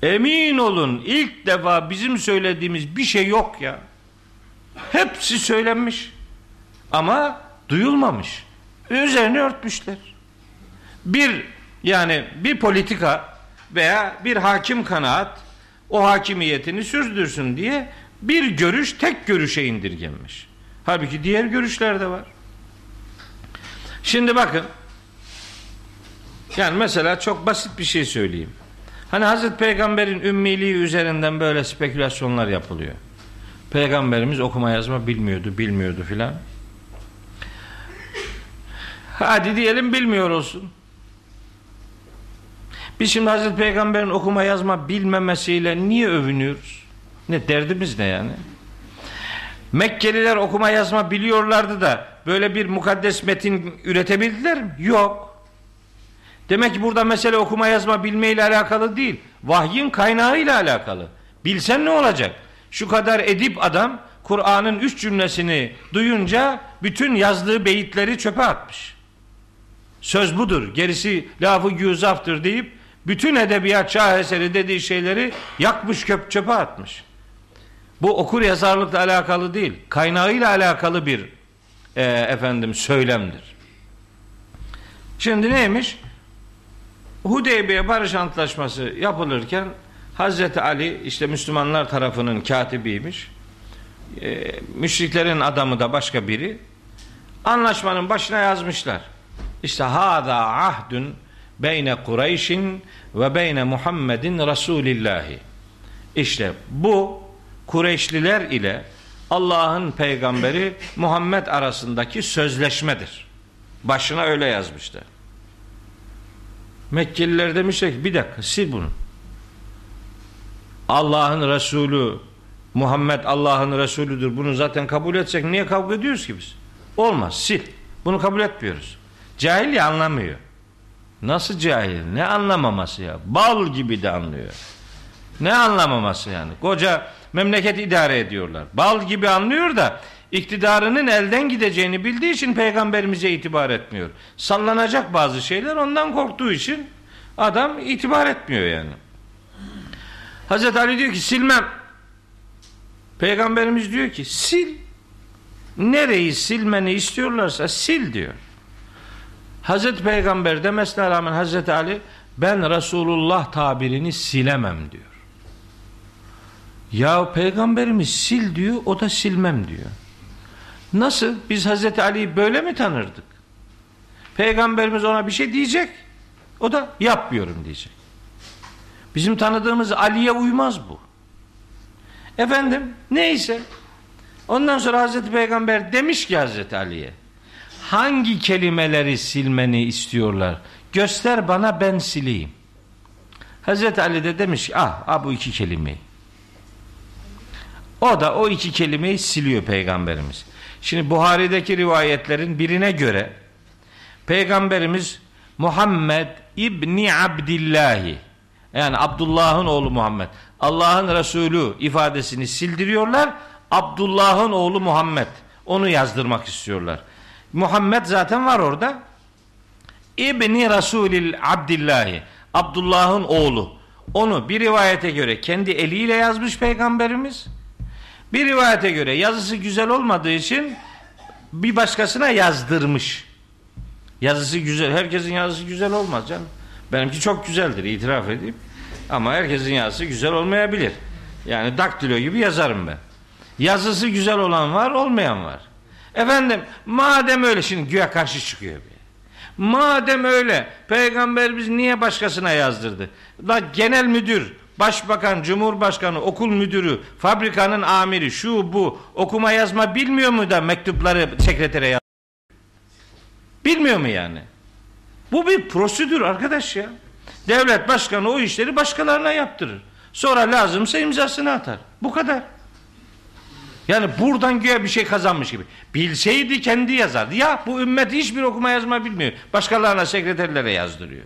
Emin olun ilk defa bizim söylediğimiz bir şey yok ya. Hepsi söylenmiş. Ama duyulmamış. Üzerine örtmüşler. Bir yani bir politika veya bir hakim kanaat o hakimiyetini sürdürsün diye bir görüş tek görüşe indirgenmiş. Halbuki diğer görüşler de var. Şimdi bakın Yani mesela çok basit bir şey söyleyeyim. Hani Hazreti Peygamber'in ümmiliği üzerinden böyle spekülasyonlar yapılıyor. Peygamberimiz okuma yazma bilmiyordu, bilmiyordu filan. Hadi diyelim bilmiyor olsun. Biz şimdi Hazreti Peygamber'in okuma yazma bilmemesiyle niye övünüyoruz? Ne derdimiz ne yani? Mekkeliler okuma yazma biliyorlardı da böyle bir mukaddes metin üretebildiler mi? Yok. Demek ki burada mesele okuma yazma bilmeyle alakalı değil. Vahyin kaynağıyla alakalı. Bilsen ne olacak? Şu kadar edip adam Kur'an'ın üç cümlesini duyunca bütün yazdığı beyitleri çöpe atmış. Söz budur. Gerisi lafı güzaftır deyip bütün edebiyat şaheseri dediği şeyleri yakmış köp çöpe atmış. Bu okur yazarlıkla alakalı değil. Kaynağıyla alakalı bir e, efendim söylemdir. Şimdi neymiş? Hudeybiye Barış Antlaşması yapılırken Hazreti Ali işte Müslümanlar tarafının katibiymiş. E, müşriklerin adamı da başka biri. Anlaşmanın başına yazmışlar. İşte hada ahdun beyne Kureyş'in ve beyne Muhammedin Resulillahi. İşte bu Kureyşliler ile Allah'ın peygamberi Muhammed arasındaki sözleşmedir. Başına öyle yazmışlar. Mekkeliler demişler ki bir dakika sil bunu. Allah'ın Resulü Muhammed Allah'ın Resulüdür. Bunu zaten kabul etsek niye kavga ediyoruz ki biz? Olmaz sil. Bunu kabul etmiyoruz. Cahil ya anlamıyor. Nasıl cahil? Ne anlamaması ya? Bal gibi de anlıyor. Ne anlamaması yani? Koca memleket idare ediyorlar. Bal gibi anlıyor da iktidarının elden gideceğini bildiği için peygamberimize itibar etmiyor. Sallanacak bazı şeyler ondan korktuğu için adam itibar etmiyor yani. Hazreti Ali diyor ki silmem. Peygamberimiz diyor ki sil. Nereyi silmeni istiyorlarsa sil diyor. Hazreti Peygamber demesine rağmen Hazreti Ali ben Resulullah tabirini silemem diyor. Ya peygamberimiz sil diyor o da silmem diyor. Nasıl? Biz Hazreti Ali'yi böyle mi tanırdık? Peygamberimiz ona bir şey diyecek. O da yapmıyorum diyecek. Bizim tanıdığımız Ali'ye uymaz bu. Efendim neyse. Ondan sonra Hazreti Peygamber demiş ki Hazreti Ali'ye hangi kelimeleri silmeni istiyorlar? Göster bana ben sileyim. Hazreti Ali de demiş ah, ah bu iki kelimeyi. O da o iki kelimeyi siliyor peygamberimiz. Şimdi Buhari'deki rivayetlerin birine göre peygamberimiz Muhammed İbni Abdillahi yani Abdullah'ın oğlu Muhammed Allah'ın Resulü ifadesini sildiriyorlar. Abdullah'ın oğlu Muhammed onu yazdırmak istiyorlar. Muhammed zaten var orada. İbni Resulil Abdillahi Abdullah'ın oğlu. Onu bir rivayete göre kendi eliyle yazmış peygamberimiz. Bir rivayete göre yazısı güzel olmadığı için bir başkasına yazdırmış. Yazısı güzel. Herkesin yazısı güzel olmaz canım. Benimki çok güzeldir itiraf edeyim. Ama herkesin yazısı güzel olmayabilir. Yani daktilo gibi yazarım ben. Yazısı güzel olan var, olmayan var. Efendim madem öyle şimdi güya karşı çıkıyor bir. Madem öyle peygamberimiz niye başkasına yazdırdı? Da genel müdür, başbakan, cumhurbaşkanı, okul müdürü, fabrikanın amiri, şu bu okuma yazma bilmiyor mu da mektupları sekretere yaz? Bilmiyor mu yani? Bu bir prosedür arkadaş ya. Devlet başkanı o işleri başkalarına yaptırır. Sonra lazımsa imzasını atar. Bu kadar. Yani buradan güya bir şey kazanmış gibi. Bilseydi kendi yazardı. Ya bu ümmet hiçbir okuma yazma bilmiyor. Başkalarına sekreterlere yazdırıyor.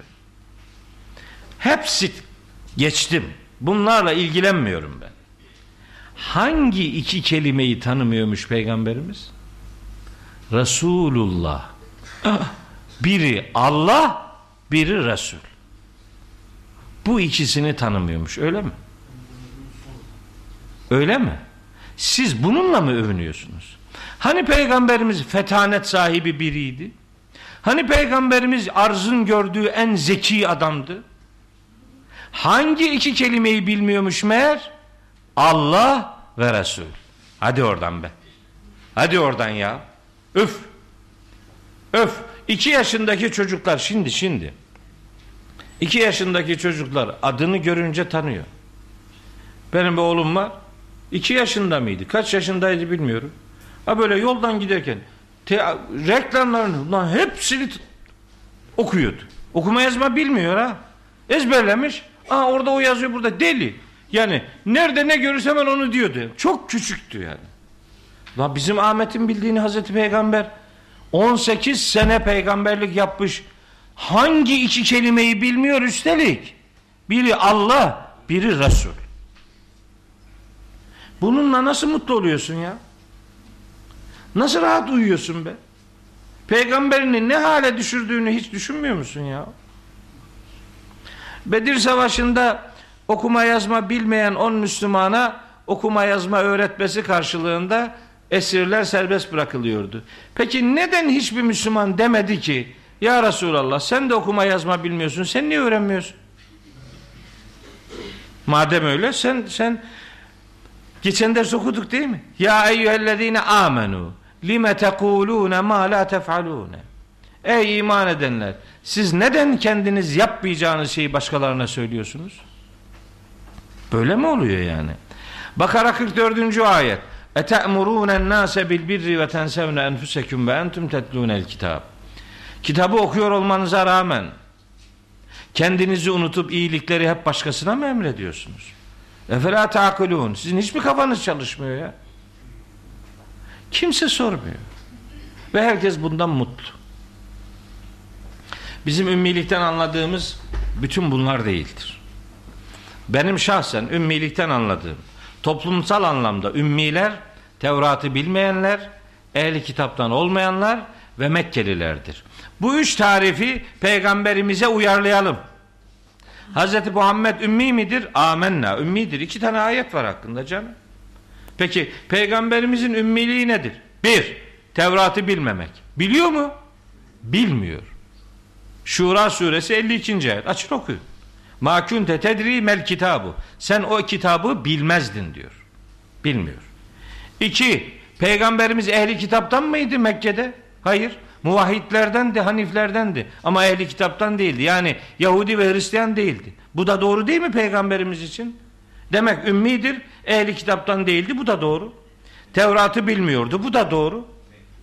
Hepsi geçtim. Bunlarla ilgilenmiyorum ben. Hangi iki kelimeyi tanımıyormuş peygamberimiz? Resulullah. Biri Allah, biri Resul. Bu ikisini tanımıyormuş öyle mi? Öyle mi? Siz bununla mı övünüyorsunuz? Hani peygamberimiz fetanet sahibi biriydi? Hani peygamberimiz arzın gördüğü en zeki adamdı? Hangi iki kelimeyi bilmiyormuş meğer? Allah ve Resul. Hadi oradan be. Hadi oradan ya. Öf. Öf. İki yaşındaki çocuklar şimdi şimdi. İki yaşındaki çocuklar adını görünce tanıyor. Benim bir oğlum var. İki yaşında mıydı? Kaç yaşındaydı bilmiyorum. Ha böyle yoldan giderken te- reklamlarını lan hepsini okuyordu. Okuma yazma bilmiyor ha. Ezberlemiş. Aa orada o yazıyor burada deli. Yani nerede ne görürse hemen onu diyordu. Çok küçüktü yani. Lan bizim Ahmet'in bildiğini Hazreti Peygamber 18 sene peygamberlik yapmış. Hangi iki kelimeyi bilmiyor üstelik? Biri Allah, biri Resul. Bununla nasıl mutlu oluyorsun ya? Nasıl rahat uyuyorsun be? Peygamberini ne hale düşürdüğünü hiç düşünmüyor musun ya? Bedir Savaşı'nda okuma yazma bilmeyen on Müslümana okuma yazma öğretmesi karşılığında esirler serbest bırakılıyordu. Peki neden hiçbir Müslüman demedi ki ya Resulallah sen de okuma yazma bilmiyorsun sen niye öğrenmiyorsun? Madem öyle sen sen geçen ders okuduk değil mi? Ya eyyühellezine amenu lime tekulune ma la tef'alune Ey iman edenler siz neden kendiniz yapmayacağınız şeyi başkalarına söylüyorsunuz? Böyle mi oluyor yani? Bakara 44. ayet Ete'murûnen nâse bil birri ve tensevne enfuseküm ve entüm tetlûnel kitab Kitabı okuyor olmanıza rağmen kendinizi unutup iyilikleri hep başkasına mı emrediyorsunuz? Efela ta'kulûn Sizin hiçbir kafanız çalışmıyor ya. Kimse sormuyor. Ve herkes bundan mutlu. Bizim ümmilikten anladığımız bütün bunlar değildir. Benim şahsen ümmilikten anladığım toplumsal anlamda ümmiler Tevrat'ı bilmeyenler, ehli kitaptan olmayanlar ve Mekkelilerdir. Bu üç tarifi peygamberimize uyarlayalım. Hz. Muhammed ümmi midir? Amenna. Ümmidir. İki tane ayet var hakkında canım. Peki peygamberimizin ümmiliği nedir? Bir, Tevrat'ı bilmemek. Biliyor mu? Bilmiyor. Şura suresi 52. ayet. Açın okuyun. Ma kunte tedri mel kitabu. Sen o kitabı bilmezdin diyor. Bilmiyor. İki, peygamberimiz ehli kitaptan mıydı Mekke'de? Hayır. Muvahhidlerdendi, haniflerdendi. Ama ehli kitaptan değildi. Yani Yahudi ve Hristiyan değildi. Bu da doğru değil mi peygamberimiz için? Demek ümmidir, ehli kitaptan değildi. Bu da doğru. Tevrat'ı bilmiyordu. Bu da doğru.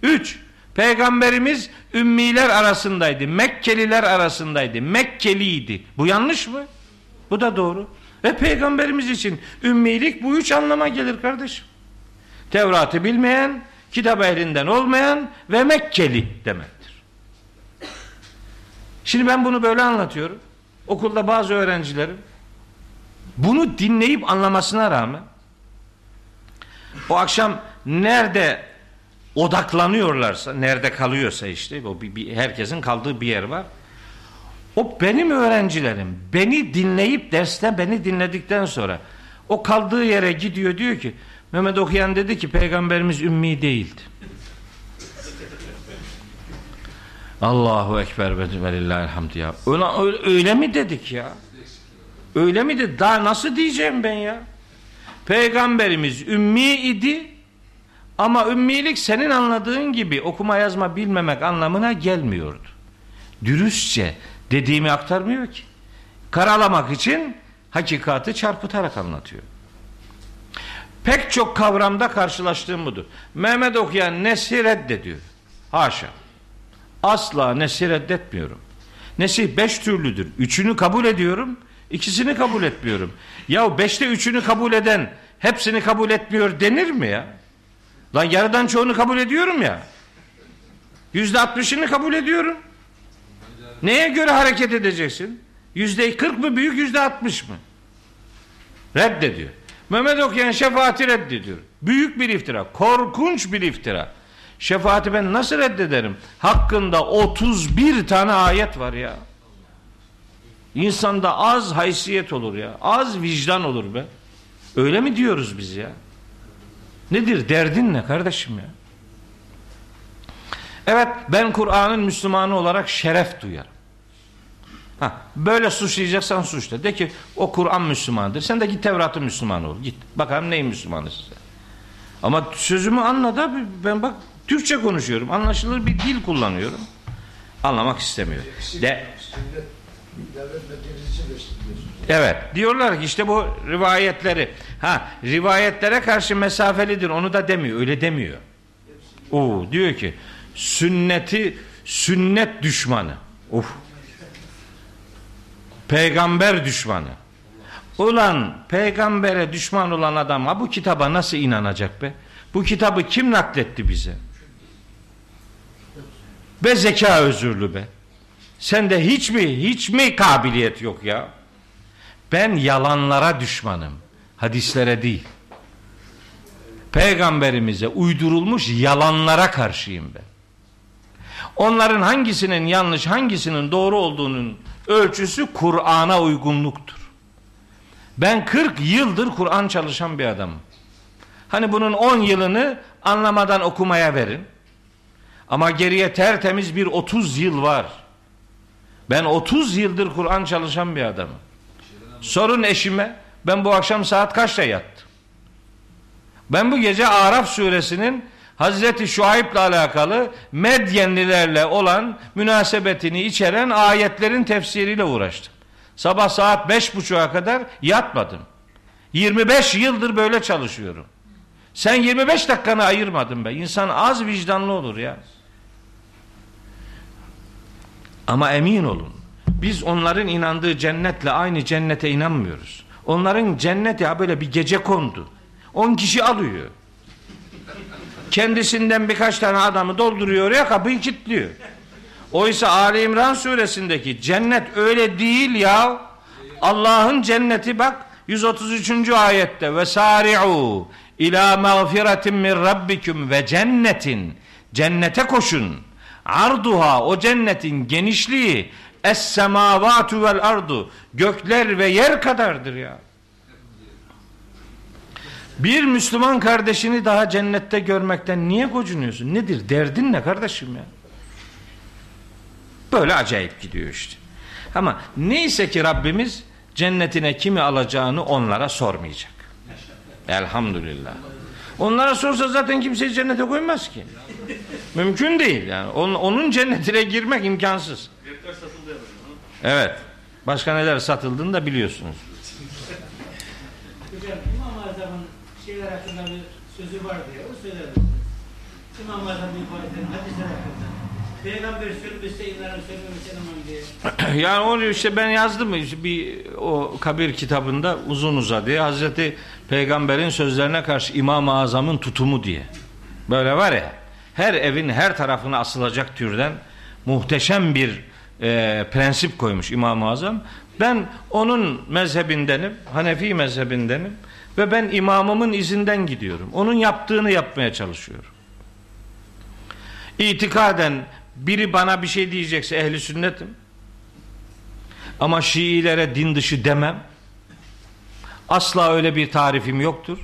Üç, peygamberimiz ümmiler arasındaydı. Mekkeliler arasındaydı. Mekkeliydi. Bu yanlış mı? Bu da doğru. Ve peygamberimiz için ümmilik bu üç anlama gelir kardeşim. Tevrat'ı bilmeyen, kitap ehlinden olmayan ve Mekkeli demektir. Şimdi ben bunu böyle anlatıyorum. Okulda bazı öğrencilerim bunu dinleyip anlamasına rağmen o akşam nerede odaklanıyorlarsa, nerede kalıyorsa işte o bir, bir, herkesin kaldığı bir yer var. O benim öğrencilerim beni dinleyip derste beni dinledikten sonra o kaldığı yere gidiyor diyor ki Mehmet Okuyan dedi ki peygamberimiz ümmi değildi. Allahu Ekber ve velillahilhamd ya. Öyle, öyle, öyle mi dedik ya? Öyle mi dedi? Daha nasıl diyeceğim ben ya? Peygamberimiz ümmi idi ama ümmilik senin anladığın gibi okuma yazma bilmemek anlamına gelmiyordu. Dürüstçe dediğimi aktarmıyor ki. Karalamak için hakikati çarpıtarak anlatıyor. Pek çok kavramda karşılaştığım budur. Mehmet okuyan nesli reddediyor. Haşa. Asla nesli reddetmiyorum. Nesih beş türlüdür. Üçünü kabul ediyorum. ikisini kabul etmiyorum. Ya beşte üçünü kabul eden hepsini kabul etmiyor denir mi ya? Lan yarıdan çoğunu kabul ediyorum ya. Yüzde altmışını kabul ediyorum. Neye göre hareket edeceksin? Yüzde kırk mı büyük yüzde altmış mı? Reddediyor. Mehmet okuyan şefaati reddediyor. Büyük bir iftira. Korkunç bir iftira. Şefaati ben nasıl reddederim? Hakkında 31 tane ayet var ya. İnsanda az haysiyet olur ya. Az vicdan olur be. Öyle mi diyoruz biz ya? Nedir derdin ne kardeşim ya? Evet ben Kur'an'ın Müslümanı olarak şeref duyarım. Ha, böyle suçlayacaksan suçla. De ki o Kur'an Müslümandır. Sen de git Tevrat'ın Müslümanı ol. Git. Bakalım neyin Müslümanı size. Ama sözümü anla da ben bak Türkçe konuşuyorum. Anlaşılır bir dil kullanıyorum. Anlamak istemiyor. De için reddediyorsunuz. Evet. Diyorlar ki işte bu rivayetleri ha rivayetlere karşı mesafelidir onu da demiyor. Öyle demiyor. O diyor ki sünneti sünnet düşmanı. Uf. Peygamber düşmanı. Ulan peygambere düşman olan adam ha bu kitaba nasıl inanacak be? Bu kitabı kim nakletti bize? Be zeka özürlü be. Sende hiç mi hiç mi kabiliyet yok ya? Ben yalanlara düşmanım. Hadislere değil. Peygamberimize uydurulmuş yalanlara karşıyım ben. Onların hangisinin yanlış, hangisinin doğru olduğunun ölçüsü Kur'an'a uygunluktur. Ben 40 yıldır Kur'an çalışan bir adamım. Hani bunun 10 yılını anlamadan okumaya verin. Ama geriye tertemiz bir 30 yıl var. Ben 30 yıldır Kur'an çalışan bir adamım. Sorun eşime ben bu akşam saat kaçta yattım? Ben bu gece Araf suresinin Hazreti Şuayb'le alakalı Medyenlilerle olan münasebetini içeren ayetlerin tefsiriyle uğraştım. Sabah saat beş buçuğa kadar yatmadım. 25 yıldır böyle çalışıyorum. Sen 25 dakikanı ayırmadın be. İnsan az vicdanlı olur ya. Ama emin olun. Biz onların inandığı cennetle aynı cennete inanmıyoruz. Onların cenneti ya böyle bir gece kondu. 10 kişi alıyor. Kendisinden birkaç tane adamı dolduruyor ya kapıyı kilitliyor. Oysa Ali İmran suresindeki cennet öyle değil ya. Allah'ın cenneti bak 133. ayette ve sari'u ila mağfiretin min rabbikum ve cennetin cennete koşun. Arduha o cennetin genişliği es semavatu vel ardu gökler ve yer kadardır ya. Bir Müslüman kardeşini daha cennette görmekten niye gocunuyorsun? Nedir? Derdin ne kardeşim ya? Böyle acayip gidiyor işte. Ama neyse ki Rabbimiz cennetine kimi alacağını onlara sormayacak. Elhamdülillah. Onlara sorsa zaten kimseyi cennete koymaz ki. Mümkün değil yani. Onun, onun cennetine girmek imkansız. Evet. Başka neler satıldığını da biliyorsunuz. Hocam İmam Azam'ın hakkında bir sözü var diye o söyler misiniz? İmam Azam'ın ifadeleri hadisler hakkında. Peygamber sürmüşse inanır sürmüşse inanmam diye. Yani onu işte ben yazdım işte bir o kabir kitabında uzun uzadı. Hazreti Peygamber'in sözlerine karşı İmam-ı Azam'ın tutumu diye. Böyle var ya her evin her tarafına asılacak türden muhteşem bir e, prensip koymuş İmam-ı Azam. Ben onun mezhebindenim, Hanefi mezhebindenim ve ben imamımın izinden gidiyorum. Onun yaptığını yapmaya çalışıyorum. İtikaden biri bana bir şey diyecekse ehli sünnetim. Ama Şiilere din dışı demem. Asla öyle bir tarifim yoktur.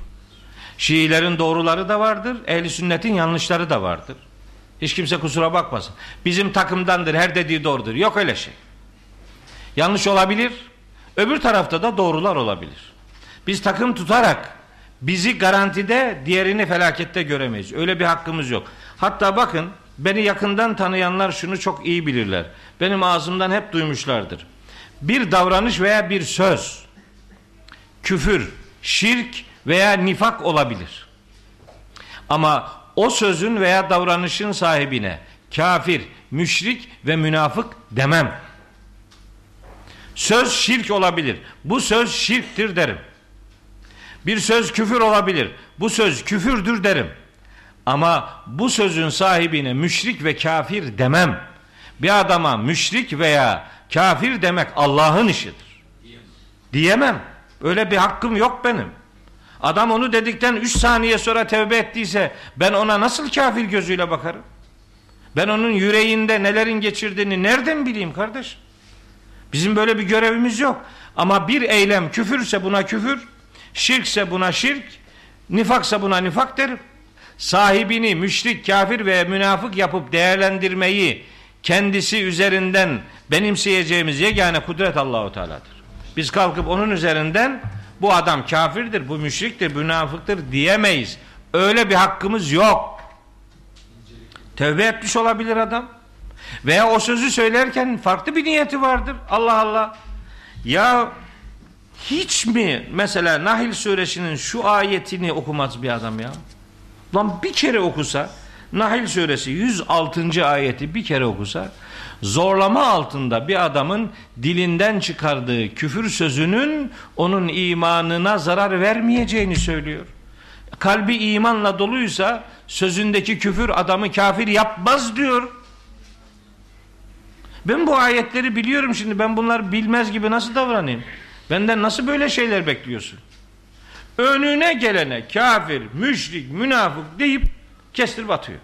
Şiilerin doğruları da vardır, ehli sünnetin yanlışları da vardır. Hiç kimse kusura bakmasın. Bizim takımdandır, her dediği doğrudur. Yok öyle şey. Yanlış olabilir, öbür tarafta da doğrular olabilir. Biz takım tutarak bizi garantide, diğerini felakette göremeyiz. Öyle bir hakkımız yok. Hatta bakın, beni yakından tanıyanlar şunu çok iyi bilirler. Benim ağzımdan hep duymuşlardır. Bir davranış veya bir söz, küfür, şirk veya nifak olabilir. Ama o sözün veya davranışın sahibine kafir, müşrik ve münafık demem. Söz şirk olabilir. Bu söz şirktir derim. Bir söz küfür olabilir. Bu söz küfürdür derim. Ama bu sözün sahibine müşrik ve kafir demem. Bir adama müşrik veya kafir demek Allah'ın işidir. Diyemem. Öyle bir hakkım yok benim. Adam onu dedikten 3 saniye sonra tevbe ettiyse ben ona nasıl kafir gözüyle bakarım? Ben onun yüreğinde nelerin geçirdiğini nereden bileyim kardeş? Bizim böyle bir görevimiz yok. Ama bir eylem küfürse buna küfür, şirkse buna şirk, nifaksa buna nifak derim. Sahibini müşrik, kafir ve münafık yapıp değerlendirmeyi kendisi üzerinden benimseyeceğimiz yegane kudret Allahu Teala'dır. Biz kalkıp onun üzerinden bu adam kafirdir, bu müşriktir, münafıktır diyemeyiz. Öyle bir hakkımız yok. Tevbe etmiş olabilir adam. Veya o sözü söylerken farklı bir niyeti vardır. Allah Allah. Ya hiç mi mesela Nahil suresinin şu ayetini okumaz bir adam ya? Lan bir kere okusa Nahil suresi 106. ayeti bir kere okusa zorlama altında bir adamın dilinden çıkardığı küfür sözünün onun imanına zarar vermeyeceğini söylüyor. Kalbi imanla doluysa sözündeki küfür adamı kafir yapmaz diyor. Ben bu ayetleri biliyorum şimdi ben bunları bilmez gibi nasıl davranayım? Benden nasıl böyle şeyler bekliyorsun? Önüne gelene kafir, müşrik, münafık deyip kestirip atıyor.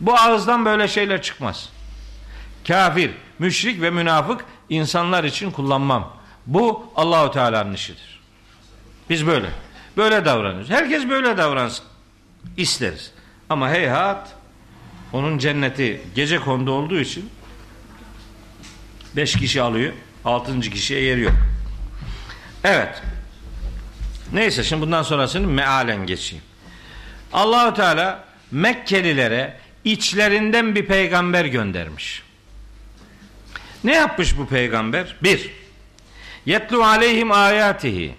Bu ağızdan böyle şeyler çıkmaz. Kafir, müşrik ve münafık insanlar için kullanmam. Bu Allahu Teala'nın işidir. Biz böyle. Böyle davranıyoruz. Herkes böyle davransın. isteriz. Ama heyhat onun cenneti gece kondu olduğu için beş kişi alıyor. Altıncı kişiye yer yok. Evet. Neyse şimdi bundan sonrasını mealen geçeyim. Allahu Teala Mekkelilere içlerinden bir peygamber göndermiş. Ne yapmış bu peygamber? Bir, yetlu aleyhim ayatihi.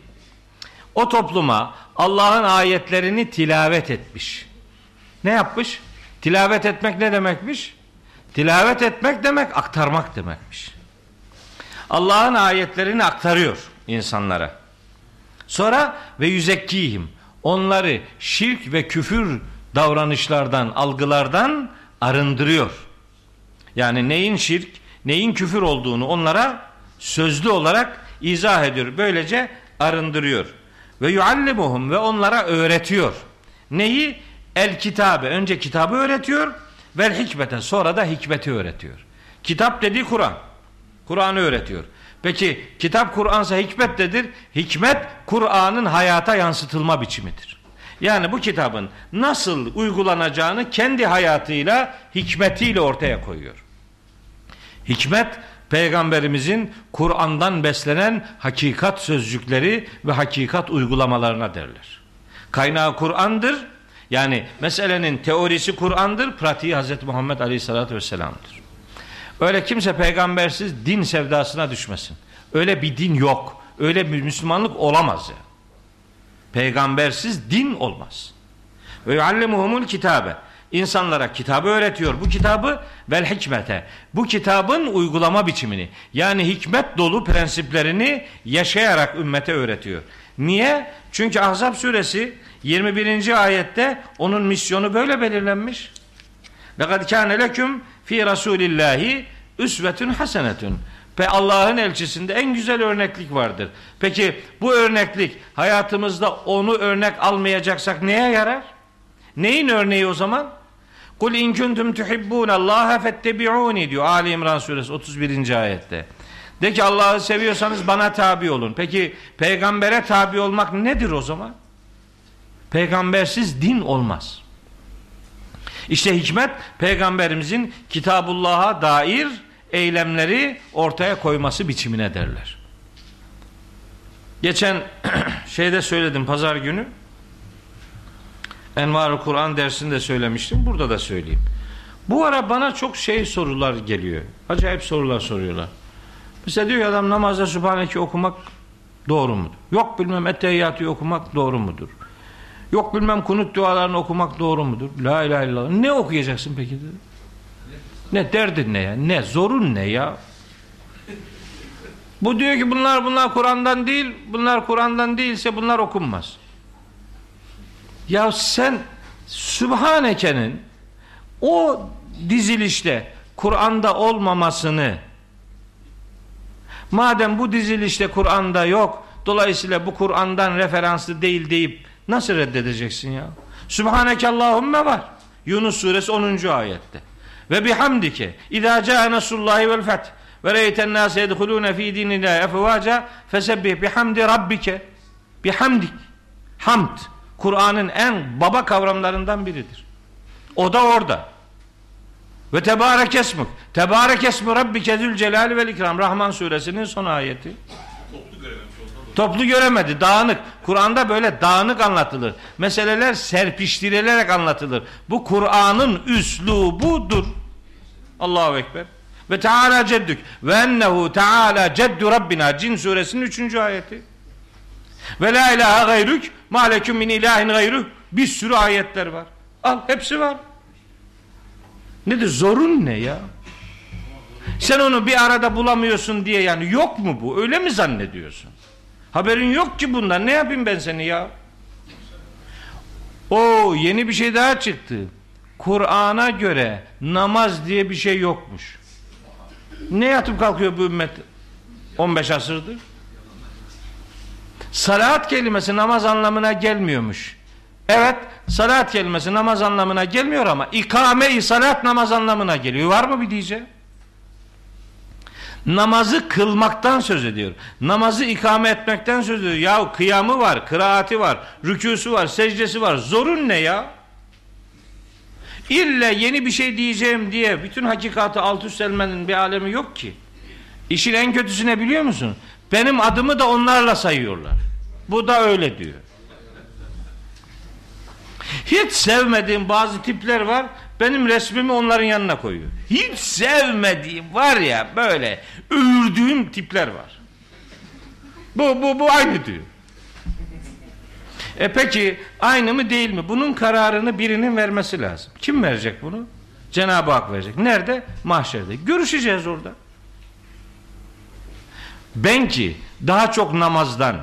O topluma Allah'ın ayetlerini tilavet etmiş. Ne yapmış? Tilavet etmek ne demekmiş? Tilavet etmek demek aktarmak demekmiş. Allah'ın ayetlerini aktarıyor insanlara. Sonra ve yüzekkihim onları şirk ve küfür davranışlardan, algılardan arındırıyor. Yani neyin şirk, neyin küfür olduğunu onlara sözlü olarak izah ediyor. Böylece arındırıyor. Ve yuallimuhum ve onlara öğretiyor. Neyi? El kitabe. Önce kitabı öğretiyor. Vel hikmete. Sonra da hikmeti öğretiyor. Kitap dediği Kur'an. Kur'an'ı öğretiyor. Peki kitap Kur'ansa hikmet nedir? Hikmet Kur'an'ın hayata yansıtılma biçimidir. Yani bu kitabın nasıl uygulanacağını kendi hayatıyla, hikmetiyle ortaya koyuyor. Hikmet peygamberimizin Kur'an'dan beslenen hakikat sözcükleri ve hakikat uygulamalarına derler. Kaynağı Kur'an'dır. Yani meselenin teorisi Kur'an'dır, pratiği Hz. Muhammed Aleyhisselatü Vesselam'dır. Öyle kimse peygambersiz din sevdasına düşmesin. Öyle bir din yok. Öyle bir Müslümanlık olamaz ya. Peygambersiz din olmaz. Ve yuallimuhumul kitabe. İnsanlara kitabı öğretiyor. Bu kitabı vel hikmete. Bu kitabın uygulama biçimini yani hikmet dolu prensiplerini yaşayarak ümmete öğretiyor. Niye? Çünkü Ahzab suresi 21. ayette onun misyonu böyle belirlenmiş. Lekad kâne leküm fi rasulillahi üsvetün hasenetün. Ve Allah'ın elçisinde en güzel örneklik vardır. Peki bu örneklik hayatımızda onu örnek almayacaksak neye yarar? Neyin örneği o zaman? Kul in kuntum tuhibbun Allah fettebi'uni diyor Ali İmran suresi 31. ayette. De ki Allah'ı seviyorsanız bana tabi olun. Peki peygambere tabi olmak nedir o zaman? Peygambersiz din olmaz. İşte hikmet peygamberimizin kitabullah'a dair eylemleri ortaya koyması biçimine derler. Geçen şeyde söyledim pazar günü. Envar-ı Kur'an dersinde söylemiştim. Burada da söyleyeyim. Bu ara bana çok şey sorular geliyor. Acayip sorular soruyorlar. Mesela diyor adam namazda Sübhaneke okumak doğru mudur? Yok bilmem ettehiyyatı okumak doğru mudur? Yok bilmem kunut dualarını okumak doğru mudur? La ilahe illallah. Ne okuyacaksın peki dedi. Ne derdin ne ya? Ne zorun ne ya? Bu diyor ki bunlar bunlar Kur'an'dan değil, bunlar Kur'an'dan değilse bunlar okunmaz. Ya sen Sübhaneke'nin o dizilişte Kur'an'da olmamasını madem bu dizilişte Kur'an'da yok dolayısıyla bu Kur'an'dan referanslı değil deyip nasıl reddedeceksin ya? Sübhaneke Allahümme var. Yunus suresi 10. ayette. Ve bihamdike idâ câe nasrullahi vel feth ve reyten nâse yedhulûne fî dinillâhi efevâca fesebbih bihamdi rabbike bihamdik hamd Kur'an'ın en baba kavramlarından biridir. O da orada. Ve tebarek esmuk. Tebarek esmu rabbike zül celal vel ikram. Rahman suresinin son ayeti. Toplu göremedi. Dağınık. Kur'an'da böyle dağınık anlatılır. Meseleler serpiştirilerek anlatılır. Bu Kur'an'ın üslubudur. Allahu Ekber. Ve Teala ceddük. Ve ennehu Teala ceddu Rabbina. Cin suresinin 3. ayeti. Ve la ilahe gayrük. Maleküm min ilahin gayrü. Bir sürü ayetler var. Al hepsi var. Nedir? Zorun ne ya? Sen onu bir arada bulamıyorsun diye yani yok mu bu? Öyle mi zannediyorsun? Haberin yok ki bundan. Ne yapayım ben seni ya? O yeni bir şey daha çıktı. Kur'an'a göre namaz diye bir şey yokmuş. Ne yatıp kalkıyor bu ümmet 15 asırdır? Salat kelimesi namaz anlamına gelmiyormuş. Evet, salat kelimesi namaz anlamına gelmiyor ama ikame-i salat namaz anlamına geliyor. Var mı bir diyeceğim? Namazı kılmaktan söz ediyor. Namazı ikame etmekten söz ediyor. Ya kıyamı var, kıraati var, rükûsu var, secdesi var. Zorun ne ya? İlle yeni bir şey diyeceğim diye bütün hakikatı alt üst elmenin bir alemi yok ki. İşin en kötüsü ne biliyor musun? Benim adımı da onlarla sayıyorlar. Bu da öyle diyor. Hiç sevmediğim bazı tipler var. Benim resmimi onların yanına koyuyor. Hiç sevmediğim var ya böyle övürdüğüm tipler var. Bu bu bu aynı diyor. E peki aynı mı değil mi? Bunun kararını birinin vermesi lazım. Kim verecek bunu? Cenab-ı Hak verecek. Nerede? Mahşerde. Görüşeceğiz orada. Ben ki daha çok namazdan,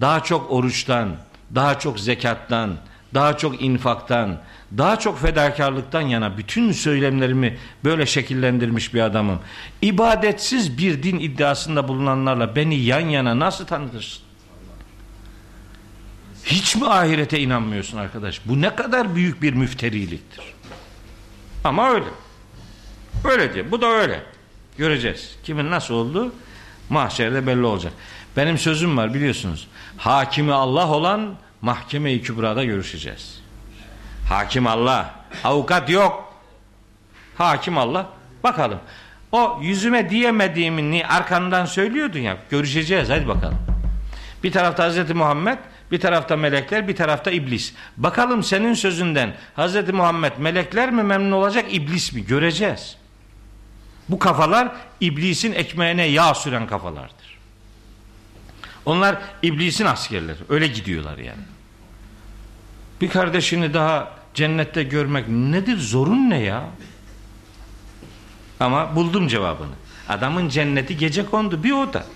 daha çok oruçtan, daha çok zekattan, daha çok infaktan, daha çok fedakarlıktan yana bütün söylemlerimi böyle şekillendirmiş bir adamım. İbadetsiz bir din iddiasında bulunanlarla beni yan yana nasıl tanıtırsın? Hiç mi ahirete inanmıyorsun arkadaş? Bu ne kadar büyük bir müfteriliktir. Ama öyle. Öyle diyor. Bu da öyle. Göreceğiz. Kimin nasıl olduğu mahşerde belli olacak. Benim sözüm var biliyorsunuz. Hakimi Allah olan mahkeme-i kübrada görüşeceğiz. Hakim Allah. Avukat yok. Hakim Allah. Bakalım. O yüzüme diyemediğimi arkandan söylüyordun ya. Görüşeceğiz. Hadi bakalım. Bir tarafta Hazreti Muhammed, bir tarafta melekler, bir tarafta iblis. Bakalım senin sözünden Hazreti Muhammed melekler mi memnun olacak, iblis mi? Göreceğiz. Bu kafalar iblisin ekmeğine yağ süren kafalardır. Onlar iblisin askerleri. Öyle gidiyorlar yani. Bir kardeşini daha cennette görmek nedir? Zorun ne ya? Ama buldum cevabını. Adamın cenneti gece kondu bir oda.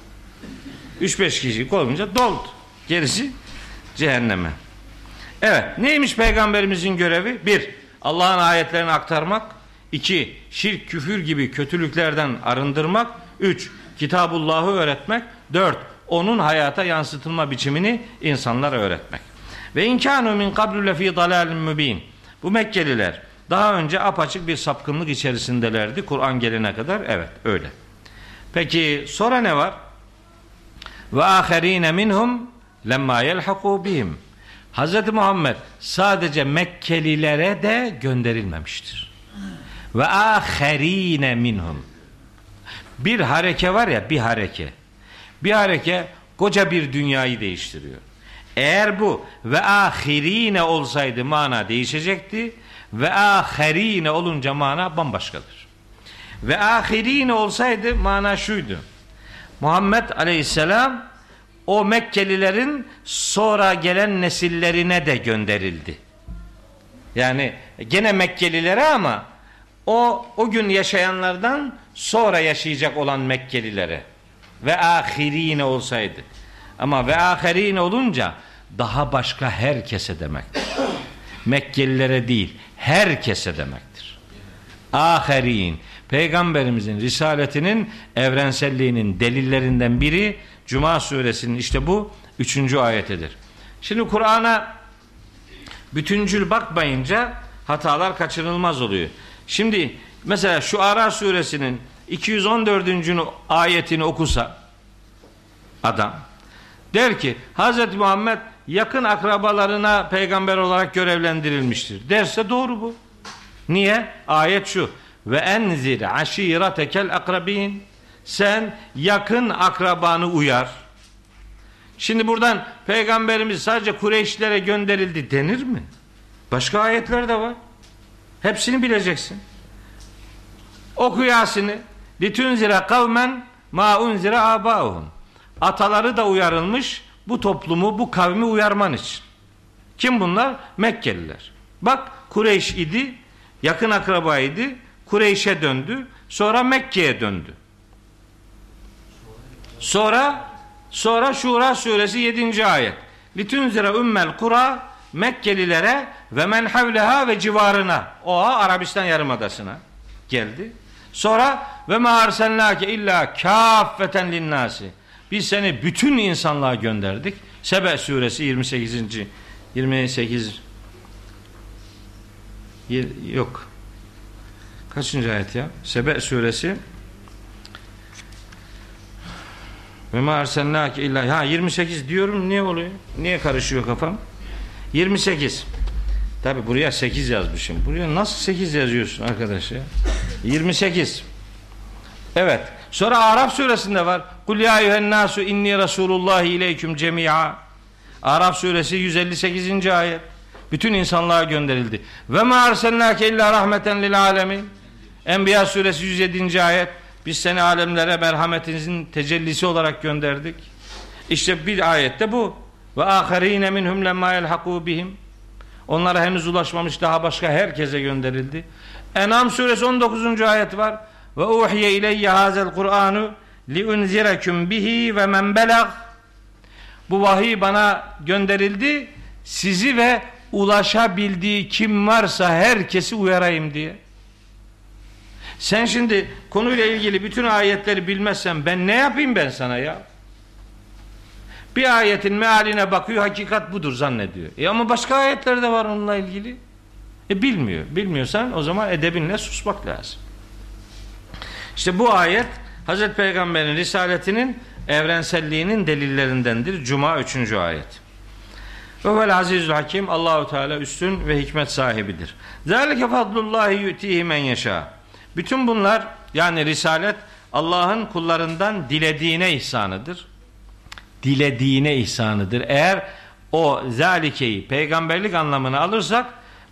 3-5 kişi koyunca doldu. Gerisi cehenneme. Evet neymiş peygamberimizin görevi? Bir, Allah'ın ayetlerini aktarmak. iki şirk, küfür gibi kötülüklerden arındırmak. Üç, Kitabullah'ı öğretmek. Dört, onun hayata yansıtılma biçimini insanlara öğretmek. Ve inkanu min kablu lefi dalalin mübin. Bu Mekkeliler daha önce apaçık bir sapkınlık içerisindelerdi Kur'an gelene kadar. Evet öyle. Peki sonra ne var? Ve aherine minhum lemma yelhaku bihim. Hz. Muhammed sadece Mekkelilere de gönderilmemiştir. Ve aherine minhum. Bir hareke var ya bir hareke. Bir hareke koca bir dünyayı değiştiriyor. Eğer bu ve ahirine olsaydı mana değişecekti ve aherine olunca mana bambaşkadır. Ve ahirine olsaydı mana şuydu. Muhammed Aleyhisselam o Mekkelilerin sonra gelen nesillerine de gönderildi. Yani gene Mekkelilere ama o o gün yaşayanlardan sonra yaşayacak olan Mekkelilere ve ahirine olsaydı. Ama ve aherine olunca daha başka herkese demektir. Mekkelilere değil, herkese demektir. Aherin, Peygamberimizin risaletinin evrenselliğinin delillerinden biri Cuma suresinin işte bu üçüncü ayetidir. Şimdi Kur'an'a bütüncül bakmayınca hatalar kaçınılmaz oluyor. Şimdi mesela şu Ara suresinin 214. ayetini okusa adam der ki Hz. Muhammed yakın akrabalarına peygamber olarak görevlendirilmiştir. Derse doğru bu. Niye? Ayet şu. Ve enzir aşiretekel akrabin. Sen yakın akrabanı uyar. Şimdi buradan peygamberimiz sadece Kureyşlere gönderildi denir mi? Başka ayetler de var. Hepsini bileceksin. Oku Yasin'i. Litunzire kavmen ma unzire abauhum. Ataları da uyarılmış bu toplumu, bu kavmi uyarman için. Kim bunlar? Mekkeliler. Bak Kureyş idi, yakın akrabaydı. Kureyş'e döndü. Sonra Mekke'ye döndü. Sonra sonra Şura suresi 7. ayet. Litunzire ümmel kura Mekkelilere ve men havleha ve civarına. Oha Arabistan Yarımadası'na geldi. Sonra ve ma arsalnake illa kaffeten linnasi. Biz seni bütün insanlığa gönderdik. Sebe suresi 28. 28 Yer- yok. Kaçıncı ayet ya? Sebe suresi ve ma arsalnake illa ha 28 diyorum niye oluyor? Niye karışıyor kafam? 28. Tabi buraya 8 yazmışım. Buraya nasıl 8 yazıyorsun arkadaş ya? 28. Evet. Sonra Araf suresinde var. Kul ya eyyühen nasu inni Resulullah ileyküm cemi'a. Araf suresi 158. ayet. Bütün insanlığa gönderildi. Ve ma arsalnake illa rahmeten lil alemin. Enbiya suresi 107. ayet. Biz seni alemlere merhametinizin tecellisi olarak gönderdik. İşte bir ayette bu. Ve aharine minhum lemma yelhaku bihim. Onlara henüz ulaşmamış daha başka herkese gönderildi. En'am suresi 19. ayet var. Ve uhiye ileyye hazel Kur'anu li unzirekum bihi ve men belag. Bu vahiy bana gönderildi. Sizi ve ulaşabildiği kim varsa herkesi uyarayım diye. Sen şimdi konuyla ilgili bütün ayetleri bilmezsen ben ne yapayım ben sana ya? Bir ayetin mealine bakıyor hakikat budur zannediyor. E ama başka ayetler de var onunla ilgili. E bilmiyor. Bilmiyorsan o zaman edebinle susmak lazım. İşte bu ayet Hazreti Peygamber'in risaletinin evrenselliğinin delillerindendir. Cuma 3. ayet. Ve vel azizül hakim Allahu Teala üstün ve hikmet sahibidir. Zalike fadlullahi yu'tihi men yeşâ. Bütün bunlar yani risalet Allah'ın kullarından dilediğine ihsanıdır. Dilediğine ihsanıdır. Eğer o zalikeyi peygamberlik anlamına alırsak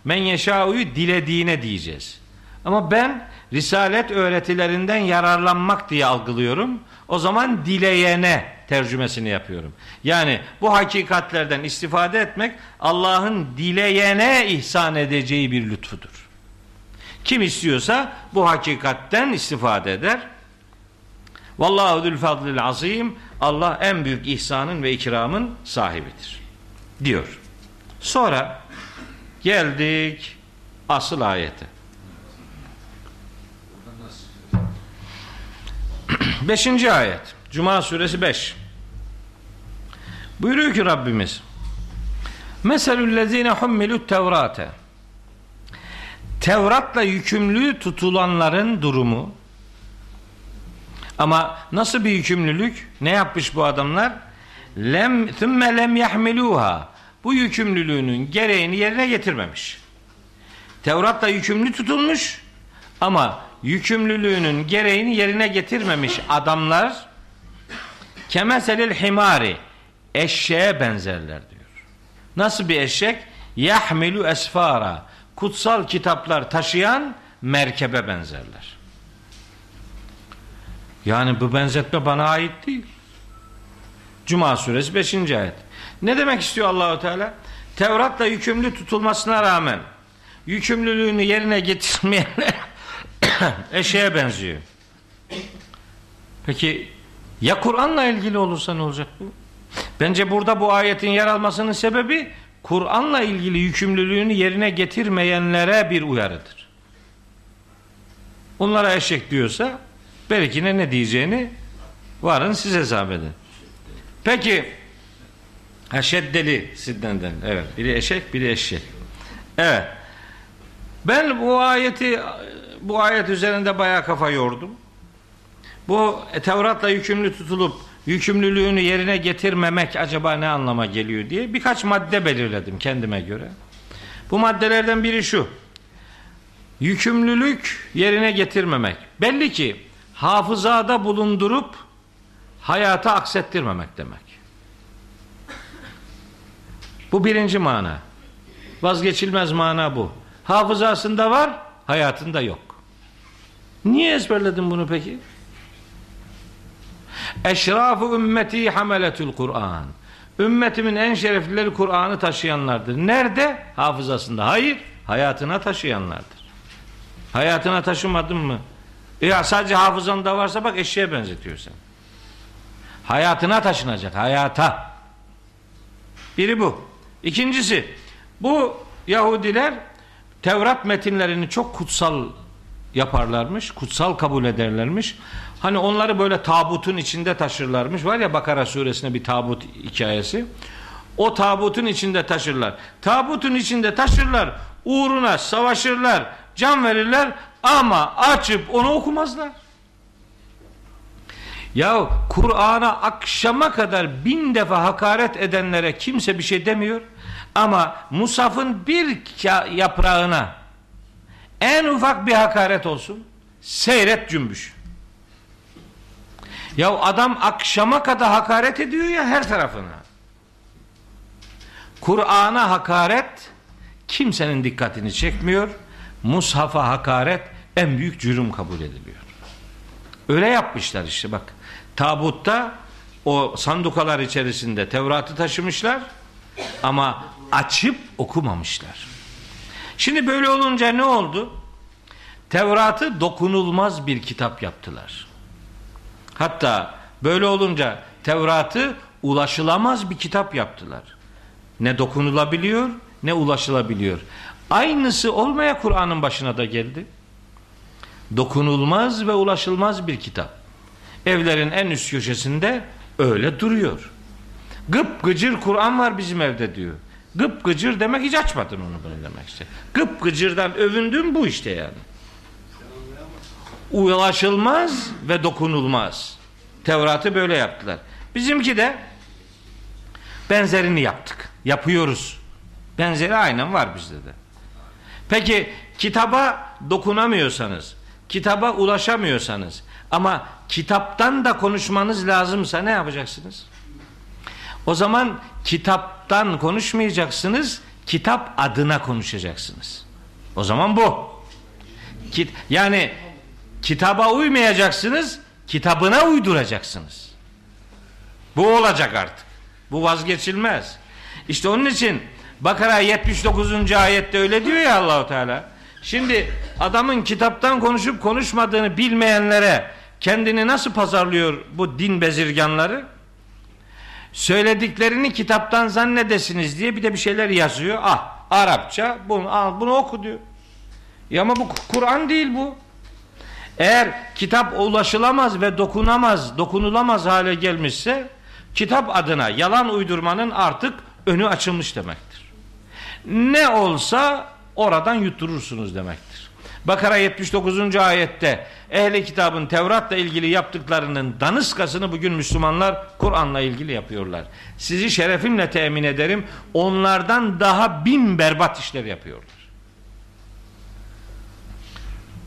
men yeşâuyu dilediğine diyeceğiz. Ama ben risalet öğretilerinden yararlanmak diye algılıyorum. O zaman dileyene tercümesini yapıyorum. Yani bu hakikatlerden istifade etmek Allah'ın dileyene ihsan edeceği bir lütfudur. Kim istiyorsa bu hakikatten istifade eder. Vallahu zül fadlil azim. Allah en büyük ihsanın ve ikramın sahibidir. Diyor. Sonra geldik asıl ayete. Beşinci ayet. Cuma suresi 5. Buyuruyor ki Rabbimiz Meselüllezine hummilut tevrate Tevrat'la yükümlü tutulanların durumu ama nasıl bir yükümlülük? Ne yapmış bu adamlar? Lem thumme lem yahmiluha. Bu yükümlülüğünün gereğini yerine getirmemiş. Tevrat'la yükümlü tutulmuş ama yükümlülüğünün gereğini yerine getirmemiş adamlar kemeselil himari eşeğe benzerler diyor. Nasıl bir eşek? Yahmilu esfara kutsal kitaplar taşıyan merkebe benzerler. Yani bu benzetme bana ait değil. Cuma suresi 5. ayet. Ne demek istiyor Allahu Teala? Tevrat'la yükümlü tutulmasına rağmen yükümlülüğünü yerine getirmeyenler eşeğe benziyor. Peki ya Kur'an'la ilgili olursa ne olacak bu? Bence burada bu ayetin yer almasının sebebi Kur'an'la ilgili yükümlülüğünü yerine getirmeyenlere bir uyarıdır. Onlara eşek diyorsa belki ne diyeceğini varın siz hesap edin. Peki ha şeddeli siddenden evet biri eşek biri eşek. Evet. Ben bu ayeti bu ayet üzerinde bayağı kafa yordum. Bu Tevrat'la yükümlü tutulup yükümlülüğünü yerine getirmemek acaba ne anlama geliyor diye birkaç madde belirledim kendime göre. Bu maddelerden biri şu. Yükümlülük yerine getirmemek. Belli ki hafızada bulundurup hayata aksettirmemek demek. Bu birinci mana. Vazgeçilmez mana bu. Hafızasında var, hayatında yok. Niye ezberledin bunu peki? Eşrafu ümmeti hameletül Kur'an. Ümmetimin en şereflileri Kur'an'ı taşıyanlardır. Nerede? Hafızasında. Hayır, hayatına taşıyanlardır. Hayatına taşımadın mı? Ya sadece hafızanda varsa bak eşeğe benzetiyor sen. Hayatına taşınacak, hayata. Biri bu. İkincisi, bu Yahudiler Tevrat metinlerini çok kutsal yaparlarmış, kutsal kabul ederlermiş. Hani onları böyle tabutun içinde taşırlarmış. Var ya Bakara suresinde bir tabut hikayesi. O tabutun içinde taşırlar. Tabutun içinde taşırlar. Uğruna savaşırlar, can verirler ama açıp onu okumazlar. Ya Kur'an'a akşama kadar bin defa hakaret edenlere kimse bir şey demiyor. Ama Musaf'ın bir yaprağına en ufak bir hakaret olsun. Seyret cümbüş. Ya adam akşama kadar hakaret ediyor ya her tarafına. Kur'an'a hakaret kimsenin dikkatini çekmiyor. Mushaf'a hakaret en büyük cürüm kabul ediliyor. Öyle yapmışlar işte bak. Tabutta o sandukalar içerisinde Tevrat'ı taşımışlar ama açıp okumamışlar. Şimdi böyle olunca ne oldu? Tevrat'ı dokunulmaz bir kitap yaptılar. Hatta böyle olunca Tevrat'ı ulaşılamaz bir kitap yaptılar. Ne dokunulabiliyor ne ulaşılabiliyor. Aynısı olmaya Kur'an'ın başına da geldi. Dokunulmaz ve ulaşılmaz bir kitap. Evlerin en üst köşesinde öyle duruyor. Gıp gıcır Kur'an var bizim evde diyor. Gıp gıcır demek hiç açmadın onu bunu demek işte. Gıp gıcırdan övündüğüm bu işte yani. Ulaşılmaz ve dokunulmaz. Tevrat'ı böyle yaptılar. Bizimki de benzerini yaptık. Yapıyoruz. Benzeri aynen var bizde de. Peki kitaba dokunamıyorsanız, kitaba ulaşamıyorsanız ama kitaptan da konuşmanız lazımsa ne yapacaksınız? O zaman kitaptan konuşmayacaksınız, kitap adına konuşacaksınız. O zaman bu. Yani kitaba uymayacaksınız, kitabına uyduracaksınız. Bu olacak artık. Bu vazgeçilmez. İşte onun için Bakara 79. ayette öyle diyor ya Allahu Teala. Şimdi adamın kitaptan konuşup konuşmadığını bilmeyenlere kendini nasıl pazarlıyor bu din bezirganları? Söylediklerini kitaptan zannedesiniz diye bir de bir şeyler yazıyor. Ah Arapça bunu al bunu oku diyor. Ya ama bu Kur'an değil bu. Eğer kitap ulaşılamaz ve dokunamaz, dokunulamaz hale gelmişse kitap adına yalan uydurmanın artık önü açılmış demektir. Ne olsa oradan yutturursunuz demektir. Bakara 79. ayette ehli kitabın Tevrat'la ilgili yaptıklarının danıskasını bugün Müslümanlar Kur'an'la ilgili yapıyorlar. Sizi şerefimle temin ederim onlardan daha bin berbat işler yapıyorlar.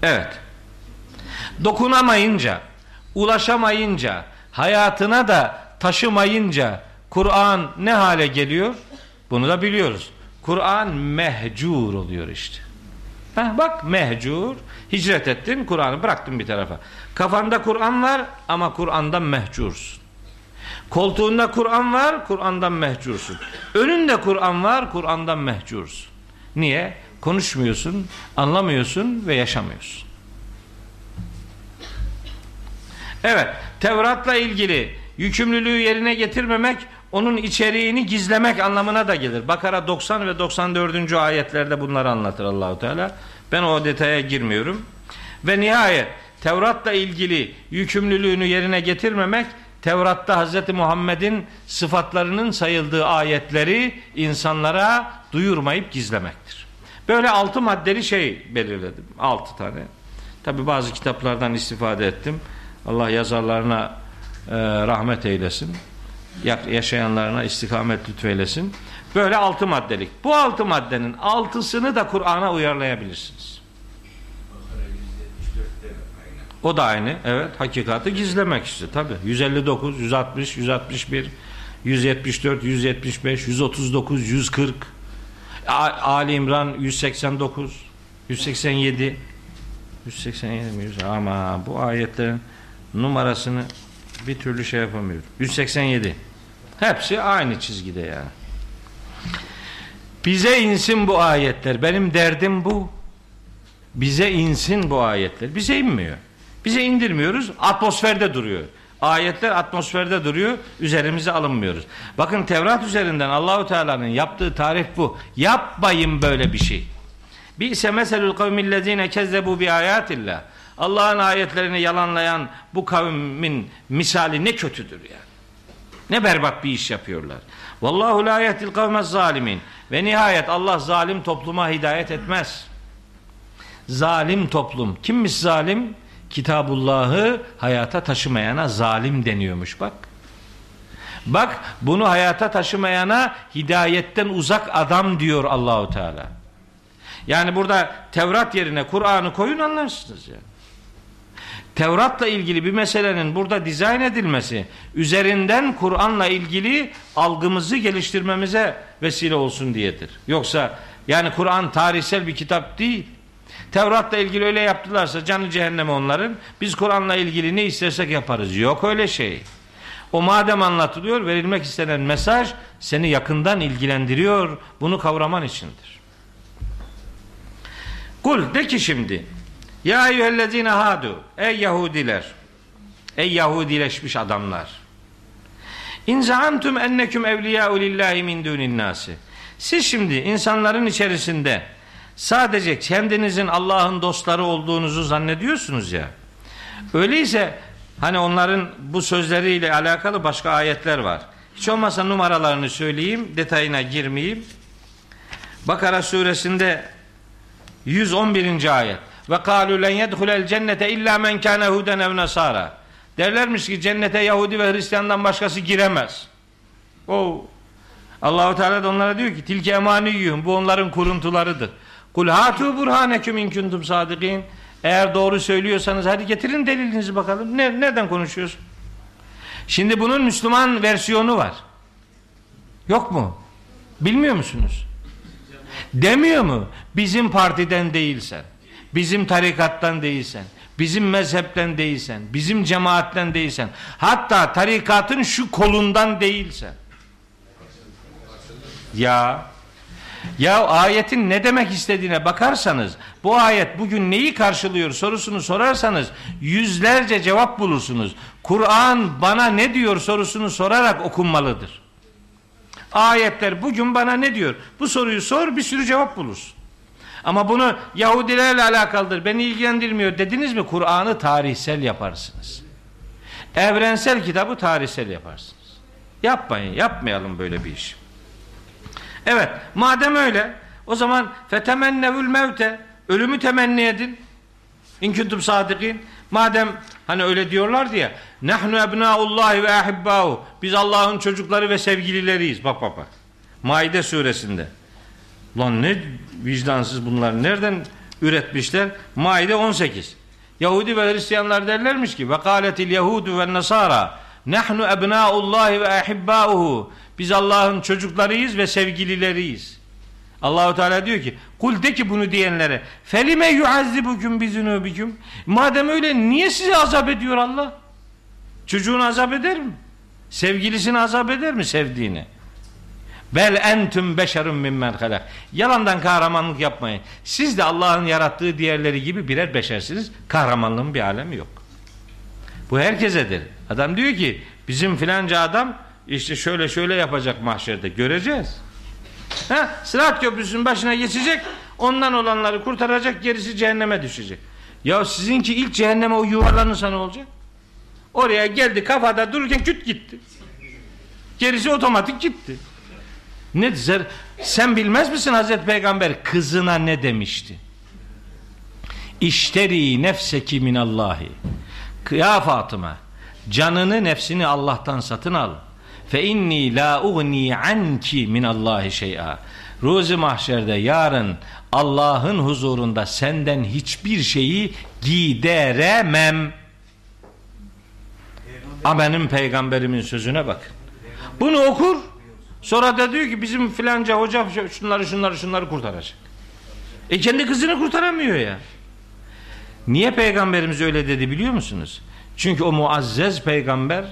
Evet. Dokunamayınca, ulaşamayınca, hayatına da taşımayınca Kur'an ne hale geliyor? Bunu da biliyoruz. Kur'an mehcur oluyor işte. Heh, bak mehcur. Hicret ettin, Kur'an'ı bıraktın bir tarafa. Kafanda Kur'an var ama Kur'an'dan mehcursun. Koltuğunda Kur'an var, Kur'an'dan mehcursun. Önünde Kur'an var, Kur'an'dan mehcursun. Niye? Konuşmuyorsun, anlamıyorsun ve yaşamıyorsun. Evet, Tevrat'la ilgili yükümlülüğü yerine getirmemek, onun içeriğini gizlemek anlamına da gelir. Bakara 90 ve 94. ayetlerde bunları anlatır Allahu Teala. Ben o detaya girmiyorum. Ve nihayet Tevrat'la ilgili yükümlülüğünü yerine getirmemek, Tevrat'ta Hz. Muhammed'in sıfatlarının sayıldığı ayetleri insanlara duyurmayıp gizlemektir. Böyle altı maddeli şey belirledim. Altı tane. Tabi bazı kitaplardan istifade ettim. Allah yazarlarına e, rahmet eylesin. Yaşayanlarına istikamet lütfeylesin. Böyle altı maddelik. Bu altı maddenin altısını da Kur'an'a uyarlayabilirsiniz. O da aynı. Evet. Hakikati gizlemek işte. Tabi. 159, 160, 161, 174, 175, 139, 140 Ali İmran 189, 187 187 mi? 100? Ama bu ayetlerin numarasını bir türlü şey yapamıyorum. 187. Hepsi aynı çizgide yani. Bize insin bu ayetler. Benim derdim bu. Bize insin bu ayetler. Bize inmiyor. Bize indirmiyoruz. Atmosferde duruyor. Ayetler atmosferde duruyor. Üzerimize alınmıyoruz. Bakın Tevrat üzerinden Allahu Teala'nın yaptığı tarif bu. Yapmayın böyle bir şey. Bi'se meselul kavmillezine kezzebu bi ayatillah. Allah'ın ayetlerini yalanlayan bu kavmin misali ne kötüdür yani. Ne berbat bir iş yapıyorlar. Vallahu la yehdil kavmez zalimin. Ve nihayet Allah zalim topluma hidayet etmez. Zalim toplum. Kimmiş zalim? Kitabullah'ı hayata taşımayana zalim deniyormuş bak. Bak bunu hayata taşımayana hidayetten uzak adam diyor Allahu Teala. Yani burada Tevrat yerine Kur'an'ı koyun anlarsınız yani. Tevrat'la ilgili bir meselenin burada dizayn edilmesi üzerinden Kur'an'la ilgili algımızı geliştirmemize vesile olsun diyedir. Yoksa yani Kur'an tarihsel bir kitap değil. Tevrat'la ilgili öyle yaptılarsa canı cehenneme onların. Biz Kur'an'la ilgili ne istersek yaparız. Yok öyle şey. O madem anlatılıyor verilmek istenen mesaj seni yakından ilgilendiriyor. Bunu kavraman içindir. Kul de ki şimdi ya eyyühellezine hadu ey Yahudiler ey Yahudileşmiş adamlar İn zaamtum enneküm evliyâ'u lillahi min dunin nasi siz şimdi insanların içerisinde sadece kendinizin Allah'ın dostları olduğunuzu zannediyorsunuz ya öyleyse hani onların bu sözleriyle alakalı başka ayetler var hiç olmazsa numaralarını söyleyeyim detayına girmeyeyim Bakara suresinde 111. ayet. Ve kalu len yedhulel cennete illa men kana huden ev nasara. Derlermiş ki cennete Yahudi ve Hristiyandan başkası giremez. O Allahu Teala da onlara diyor ki tilke emaniyum bu onların kuruntularıdır. Kul hatu burhaneküm in kuntum sadikin. Eğer doğru söylüyorsanız hadi getirin delilinizi bakalım. Ne, nereden konuşuyorsun? Şimdi bunun Müslüman versiyonu var. Yok mu? Bilmiyor musunuz? Demiyor mu? Bizim partiden değilsen, bizim tarikattan değilsen, bizim mezhepten değilsen, bizim cemaatten değilsen, hatta tarikatın şu kolundan değilsen. Ya ya ayetin ne demek istediğine bakarsanız bu ayet bugün neyi karşılıyor sorusunu sorarsanız yüzlerce cevap bulursunuz. Kur'an bana ne diyor sorusunu sorarak okunmalıdır. Ayetler bugün bana ne diyor? Bu soruyu sor bir sürü cevap bulursun. Ama bunu Yahudilerle alakalıdır beni ilgilendirmiyor dediniz mi Kur'an'ı tarihsel yaparsınız. Evrensel kitabı tarihsel yaparsınız. Yapmayın yapmayalım böyle bir iş. Evet madem öyle o zaman fetemennevül mevte ölümü temenni edin. İn kuntum sadikin. Madem hani öyle diyorlar diye nahnu ebnaullahi ve ahibbau biz Allah'ın çocukları ve sevgilileriyiz. Bak bak bak. Maide suresinde. Lan ne vicdansız bunlar nereden üretmişler? Maide 18. Yahudi ve Hristiyanlar derlermiş ki ve kâletil yehudu ve nasara nahnu ebnaullahi ve ahibbauhu biz Allah'ın çocuklarıyız ve sevgilileriyiz. Allahu Teala diyor ki kul de ki bunu diyenlere felime yuazzibukum bizunubikum madem öyle niye sizi azap ediyor Allah? Çocuğunu azap eder mi? Sevgilisini azap eder mi sevdiğini? Bel entüm beşerun mimmen halak. Yalandan kahramanlık yapmayın. Siz de Allah'ın yarattığı diğerleri gibi birer beşersiniz. Kahramanlığın bir alemi yok. Bu herkesedir. Adam diyor ki bizim filanca adam işte şöyle şöyle yapacak mahşerde. Göreceğiz. Ha, Sırat köprüsünün başına geçecek. Ondan olanları kurtaracak. Gerisi cehenneme düşecek. Ya sizinki ilk cehenneme o yuvarlanırsa ne olacak? Oraya geldi kafada dururken küt gitti. Gerisi otomatik gitti. Ne zer, sen bilmez misin Hazreti Peygamber kızına ne demişti? İşteri nefseki minallahi. Ya Fatıma canını nefsini Allah'tan satın al. Fe inni la ugni anki minallahi şey'a. Ruzi mahşerde yarın Allah'ın huzurunda senden hiçbir şeyi gideremem. A benim peygamberimin sözüne bak. Bunu okur. Sonra da diyor ki bizim filanca hoca şunları şunları şunları kurtaracak. E kendi kızını kurtaramıyor ya. Niye peygamberimiz öyle dedi biliyor musunuz? Çünkü o muazzez peygamber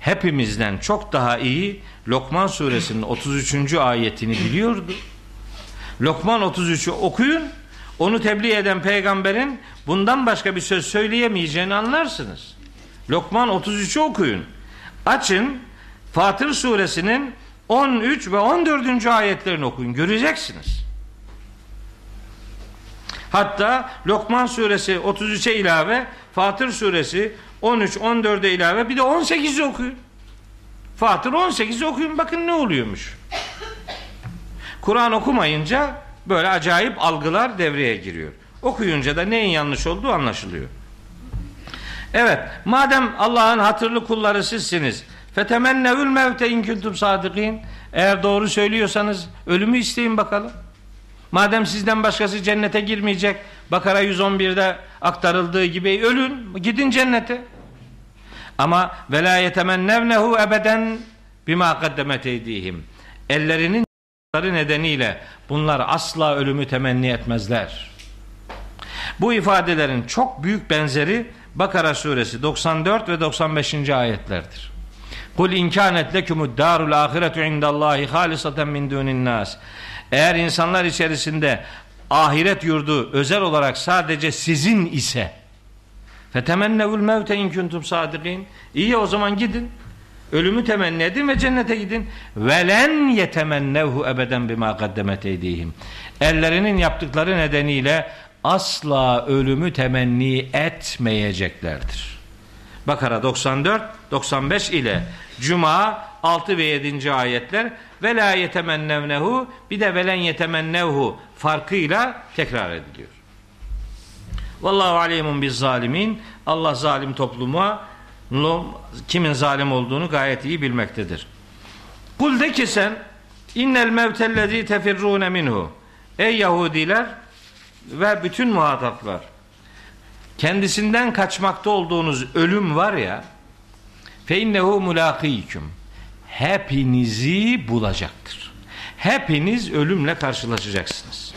hepimizden çok daha iyi Lokman suresinin 33. ayetini biliyordu. Lokman 33'ü okuyun. Onu tebliğ eden peygamberin bundan başka bir söz söyleyemeyeceğini anlarsınız. Lokman 33'ü okuyun. Açın Fatır suresinin 13 ve 14. ayetlerini okuyun. Göreceksiniz. Hatta Lokman suresi 33'e ilave, Fatır suresi 13, 14'e ilave bir de 18'i okuyun. Fatır 18'i okuyun bakın ne oluyormuş. Kur'an okumayınca böyle acayip algılar devreye giriyor. Okuyunca da neyin yanlış olduğu anlaşılıyor. Evet, madem Allah'ın hatırlı kulları sizsiniz. Fetemennevül mevte in kuntum sadikin. Eğer doğru söylüyorsanız ölümü isteyin bakalım. Madem sizden başkası cennete girmeyecek, Bakara 111'de aktarıldığı gibi ölün, gidin cennete. Ama ve la yetemennevnehu ebeden bima kaddemet eydihim. Ellerinin nedeniyle bunlar asla ölümü temenni etmezler. Bu ifadelerin çok büyük benzeri Bakara suresi 94 ve 95. ayetlerdir. Kul inkanet lekumud darul ahiretu indallahi halisaten min dunin nas. Eğer insanlar içerisinde ahiret yurdu özel olarak sadece sizin ise fetemennevul mevte in kuntum sadikin. İyi o zaman gidin. Ölümü temenni edin ve cennete gidin. Velen yetemennevhu ebeden bima kaddemet eydihim. Ellerinin yaptıkları nedeniyle asla ölümü temenni etmeyeceklerdir. Bakara 94, 95 ile Cuma 6 ve 7. ayetler ve la yetemennevnehu bir de velen yetemennevhu farkıyla tekrar ediliyor. Vallahu alimun biz zalimin. Allah zalim topluma kimin zalim olduğunu gayet iyi bilmektedir. Kul de ki sen innel mevtellezî tefirrûne minhu. Ey Yahudiler ve bütün muhataplar kendisinden kaçmakta olduğunuz ölüm var ya fe innehu mulakîküm hepinizi bulacaktır. Hepiniz ölümle karşılaşacaksınız.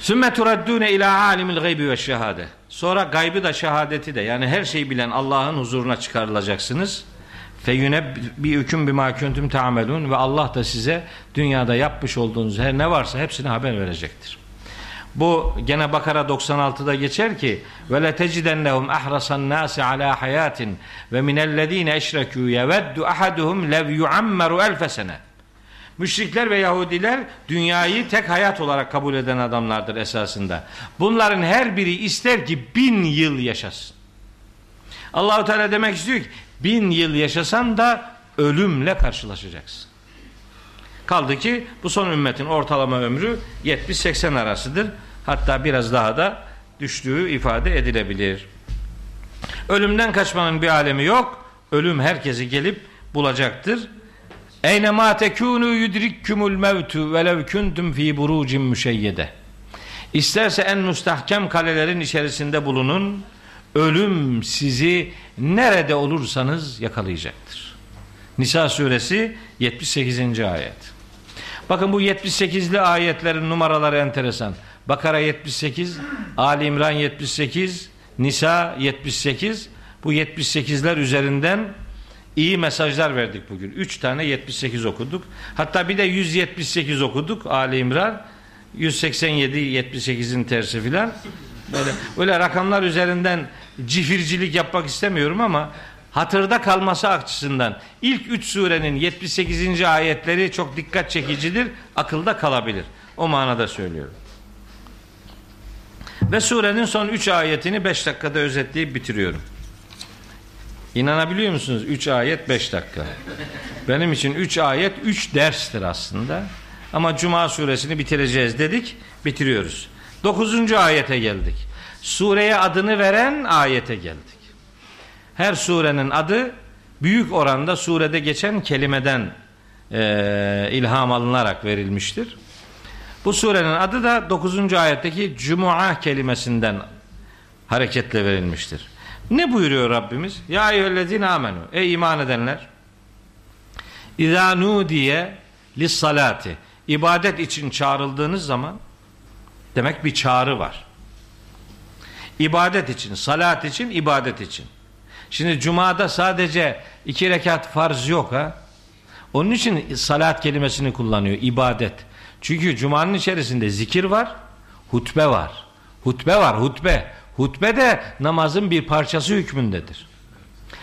Sümme turaddune ila alimil gaybi ve şehade. Sonra gaybı da şehadeti de yani her şeyi bilen Allah'ın huzuruna çıkarılacaksınız. Feyüne bir hüküm bima kuntum ta'melun ve Allah da size dünyada yapmış olduğunuz her ne varsa hepsini haber verecektir. Bu gene Bakara 96'da geçer ki ve le tecidennehum ahrasan nasi ala hayatin ve minellezine eşrekû yeveddu ahaduhum lev yuammeru elfe sene. Müşrikler ve Yahudiler dünyayı tek hayat olarak kabul eden adamlardır esasında. Bunların her biri ister ki bin yıl yaşasın. Allahu Teala demek istiyor ki bin yıl yaşasan da ölümle karşılaşacaksın. Kaldı ki bu son ümmetin ortalama ömrü 70-80 arasıdır. Hatta biraz daha da düştüğü ifade edilebilir. Ölümden kaçmanın bir alemi yok. Ölüm herkesi gelip bulacaktır. Eyne ma tekunu yudrikkumul mevtu velev kuntum fi burucin müşeyyede. İsterse en müstahkem kalelerin içerisinde bulunun. Ölüm sizi nerede olursanız yakalayacaktır. Nisa suresi 78. ayet. Bakın bu 78'li ayetlerin numaraları enteresan. Bakara 78, Ali İmran 78, Nisa 78. Bu 78'ler üzerinden iyi mesajlar verdik bugün. 3 tane 78 okuduk. Hatta bir de 178 okuduk Ali İmran. 187 78'in tersi filan. Böyle, böyle rakamlar üzerinden cifircilik yapmak istemiyorum ama hatırda kalması açısından ilk 3 surenin 78. ayetleri çok dikkat çekicidir. Akılda kalabilir. O manada söylüyorum. Ve surenin son 3 ayetini 5 dakikada özetleyip bitiriyorum. İnanabiliyor musunuz? 3 ayet 5 dakika. Benim için 3 ayet 3 derstir aslında. Ama Cuma suresini bitireceğiz dedik. Bitiriyoruz. 9. ayete geldik. Sureye adını veren ayete geldik. Her surenin adı büyük oranda surede geçen kelimeden e, ilham alınarak verilmiştir. Bu surenin adı da 9. ayetteki Cuma kelimesinden hareketle verilmiştir. Ne buyuruyor Rabbimiz? Ya eyyühellezine amenu. Ey iman edenler. İzâ nudiye lissalati. İbadet için çağrıldığınız zaman demek bir çağrı var. İbadet için, salat için, ibadet için. Şimdi cumada sadece iki rekat farz yok ha. Onun için salat kelimesini kullanıyor, ibadet. Çünkü cumanın içerisinde zikir var, hutbe var. Hutbe var, hutbe. Hutbe de namazın bir parçası hükmündedir.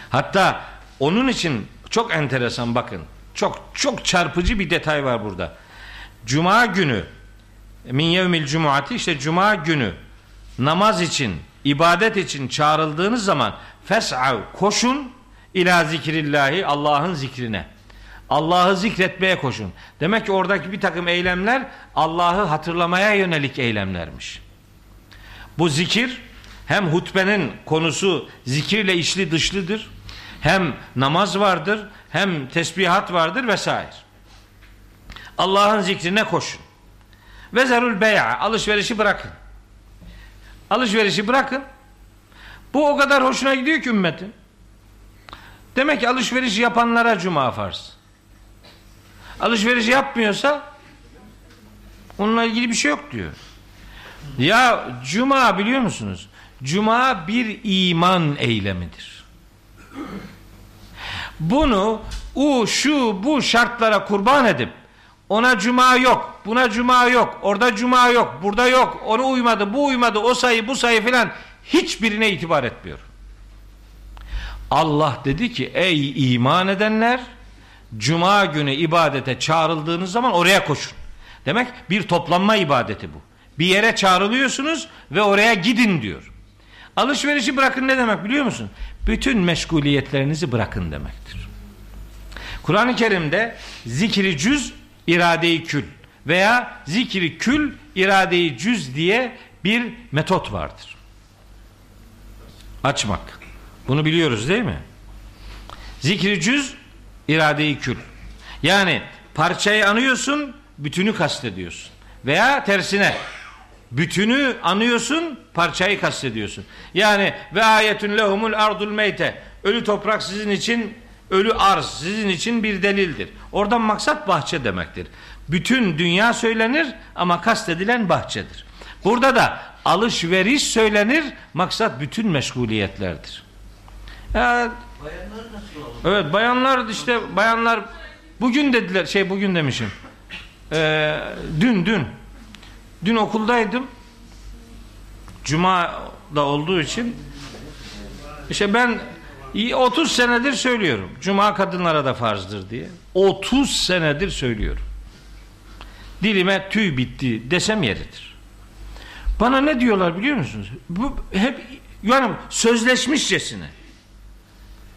Hatta onun için çok enteresan bakın. Çok çok çarpıcı bir detay var burada. Cuma günü min yevmil cumuati işte cuma günü namaz için, ibadet için çağrıldığınız zaman fes'av koşun ila zikrillahi Allah'ın zikrine. Allah'ı zikretmeye koşun. Demek ki oradaki bir takım eylemler Allah'ı hatırlamaya yönelik eylemlermiş. Bu zikir hem hutbenin konusu zikirle içli dışlıdır. Hem namaz vardır, hem tesbihat vardır vesaire. Allah'ın zikrine koşun. Ve zerul bey'a alışverişi bırakın. Alışverişi bırakın. Bu o kadar hoşuna gidiyor ki ümmetin. Demek ki alışveriş yapanlara cuma farz. Alışveriş yapmıyorsa onunla ilgili bir şey yok diyor. Ya cuma biliyor musunuz? Cuma bir iman eylemidir. Bunu u şu bu şartlara kurban edip ona cuma yok, buna cuma yok, orada cuma yok, burada yok, onu uymadı, bu uymadı, o sayı, bu sayı filan hiçbirine itibar etmiyor. Allah dedi ki ey iman edenler cuma günü ibadete çağrıldığınız zaman oraya koşun. Demek bir toplanma ibadeti bu. Bir yere çağrılıyorsunuz ve oraya gidin diyor. Alışverişi bırakın ne demek biliyor musun? Bütün meşguliyetlerinizi bırakın demektir. Kur'an-ı Kerim'de zikri cüz iradeyi kül veya zikri kül iradeyi cüz diye bir metot vardır. Açmak. Bunu biliyoruz değil mi? Zikri cüz iradeyi kül. Yani parçayı anıyorsun, bütünü kastediyorsun. Veya tersine bütünü anıyorsun, parçayı kastediyorsun. Yani ve ayetun lehumul ardul meyte. Ölü toprak sizin için ölü arz sizin için bir delildir. Oradan maksat bahçe demektir. Bütün dünya söylenir ama kastedilen bahçedir. Burada da alışveriş söylenir, maksat bütün meşguliyetlerdir. Ya, evet bayanlar işte bayanlar bugün dediler şey bugün demişim. Ee, dün dün dün okuldaydım. Cuma da olduğu için işte ben 30 senedir söylüyorum. Cuma kadınlara da farzdır diye. 30 senedir söylüyorum. Dilime tüy bitti desem yeridir. Bana ne diyorlar biliyor musunuz? Bu hep yani sözleşmişçesine.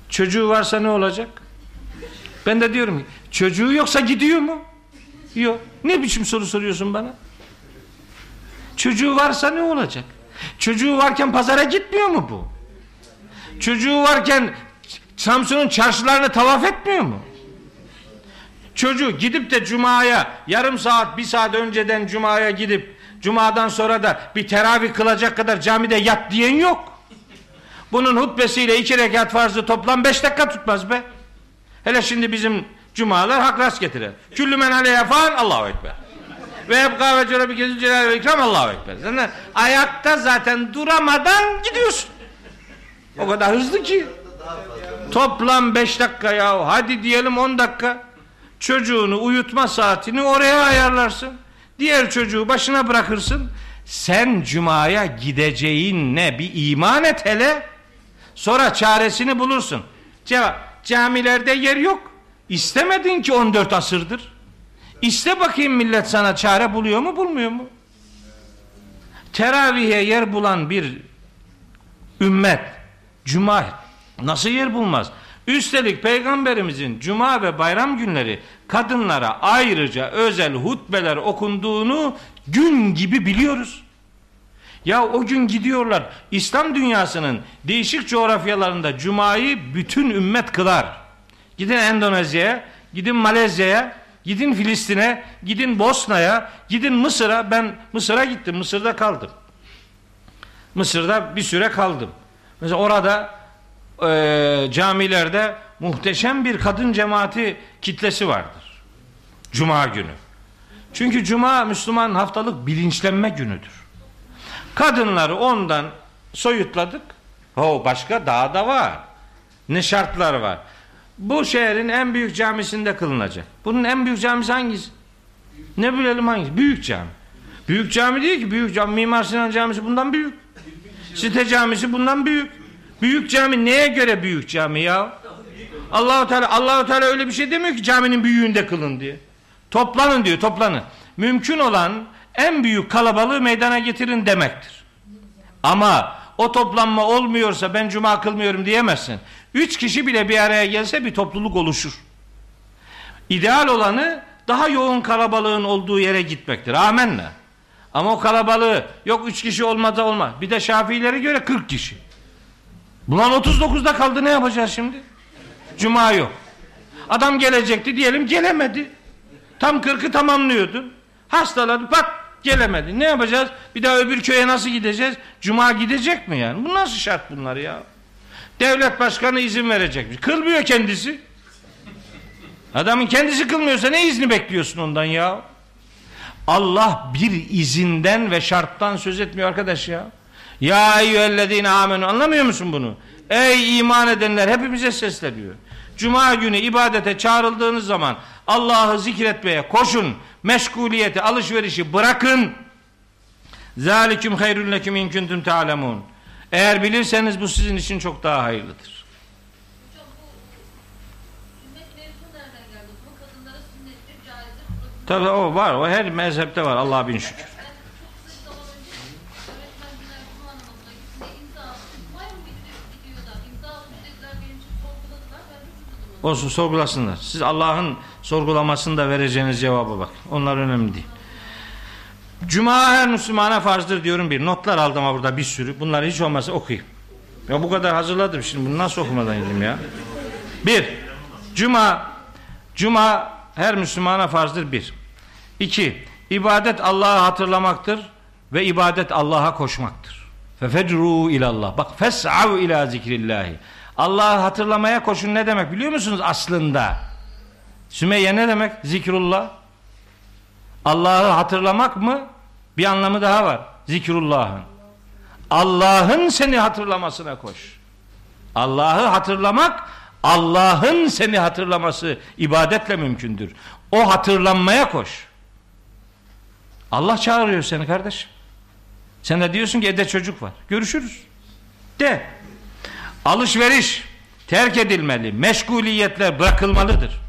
Çocuğu varsa ne olacak? Ben de diyorum ki çocuğu yoksa gidiyor mu? Yok. Ne biçim soru soruyorsun bana? Çocuğu varsa ne olacak? Çocuğu varken pazara gitmiyor mu bu? Çocuğu varken Samsun'un çarşılarını tavaf etmiyor mu? Çocuğu gidip de cumaya yarım saat bir saat önceden cumaya gidip cumadan sonra da bir teravih kılacak kadar camide yat diyen yok. Bunun hutbesiyle iki rekat farzı toplam beş dakika tutmaz be. Hele şimdi bizim cumalar hak rast getirir. Küllü men aleyhe fan Allahu Ekber. Ve hep kahveci Rabbi Kezil Celal ve İkram Allahu Ekber. Sen ayakta zaten duramadan gidiyorsun. O kadar hızlı ki. Toplam 5 dakika ya. Hadi diyelim 10 dakika. Çocuğunu uyutma saatini oraya ayarlarsın. Diğer çocuğu başına bırakırsın. Sen cumaya gideceğin ne? Bir iman et hele. Sonra çaresini bulursun. Cevap. Camilerde yer yok. İstemedin ki 14 asırdır. İste bakayım millet sana çare buluyor mu bulmuyor mu? Teravihe yer bulan bir ümmet Cuma nasıl yer bulmaz? Üstelik peygamberimizin cuma ve bayram günleri kadınlara ayrıca özel hutbeler okunduğunu gün gibi biliyoruz. Ya o gün gidiyorlar İslam dünyasının değişik coğrafyalarında cumayı bütün ümmet kılar. Gidin Endonezya'ya, gidin Malezya'ya, gidin Filistin'e, gidin Bosna'ya, gidin Mısır'a. Ben Mısır'a gittim, Mısır'da kaldım. Mısır'da bir süre kaldım. Mesela orada e, camilerde muhteşem bir kadın cemaati kitlesi vardır. Cuma günü. Çünkü cuma Müslüman haftalık bilinçlenme günüdür. Kadınları ondan soyutladık. Ho başka daha da var. Ne şartlar var. Bu şehrin en büyük camisinde kılınacak. Bunun en büyük camisi hangisi? Ne bilelim hangisi? Büyük cami. Büyük cami değil ki. Büyük cami. Mimar Sinan Camisi bundan büyük. Site Camisi bundan büyük. Büyük cami neye göre büyük cami ya? Allahu Teala Allahu Teala öyle bir şey demiyor ki caminin büyüğünde kılın diye. Toplanın diyor, toplanın. Mümkün olan en büyük kalabalığı meydana getirin demektir. Ama o toplanma olmuyorsa ben cuma kılmıyorum diyemezsin. Üç kişi bile bir araya gelse bir topluluk oluşur. İdeal olanı daha yoğun kalabalığın olduğu yere gitmektir. Amenna. Ama o kalabalığı yok üç kişi olmadı olmaz. Bir de Şafiilere göre 40 kişi. Bulan 39'da kaldı ne yapacağız şimdi? Cuma yok. Adam gelecekti diyelim gelemedi. Tam 40'ı tamamlıyordun. Hastaladı pat gelemedi. Ne yapacağız? Bir daha öbür köye nasıl gideceğiz? Cuma gidecek mi yani? Bu nasıl şart bunlar ya? Devlet başkanı izin verecekmiş. Kılmıyor kendisi. Adamın kendisi kılmıyorsa ne izni bekliyorsun ondan ya? Allah bir izinden ve şarttan söz etmiyor arkadaş ya. Ya eyyühellezine amenu anlamıyor musun bunu? Ey iman edenler hepimize sesleniyor. Cuma günü ibadete çağrıldığınız zaman Allah'ı zikretmeye koşun. Meşguliyeti, alışverişi bırakın. Zalikum hayrun leküm in kuntum ta'lemun. Eğer bilirseniz bu sizin için çok daha hayırlıdır. Hocam bu sünnet mevzu nereden geldi? Bu kadınlara sünnettir, caizdir. Burada Tabi o var. O her mezhepte var. Allah'a bin şükür. Olsun sorgulasınlar. Siz Allah'ın sorgulamasında vereceğiniz cevaba bak. Onlar önemli değil. Cuma her Müslümana farzdır diyorum bir. Notlar aldım burada bir sürü. Bunları hiç olmazsa okuyayım. Ya bu kadar hazırladım şimdi. Bunu nasıl okumadan gideyim ya? Bir. Cuma. Cuma her Müslümana farzdır bir. İki. İbadet Allah'ı hatırlamaktır ve ibadet Allah'a koşmaktır. Fefecru ilallah. Bak fes'av ila zikrillahi. Allah'ı hatırlamaya koşun ne demek biliyor musunuz aslında? Sümeyye ne demek? Zikrullah. Allah'ı hatırlamak mı? Bir anlamı daha var. Zikrullah'ın. Allah'ın seni hatırlamasına koş. Allah'ı hatırlamak Allah'ın seni hatırlaması ibadetle mümkündür. O hatırlanmaya koş. Allah çağırıyor seni kardeşim. Sen de diyorsun ki evde çocuk var. Görüşürüz. De. Alışveriş terk edilmeli. Meşguliyetler bırakılmalıdır.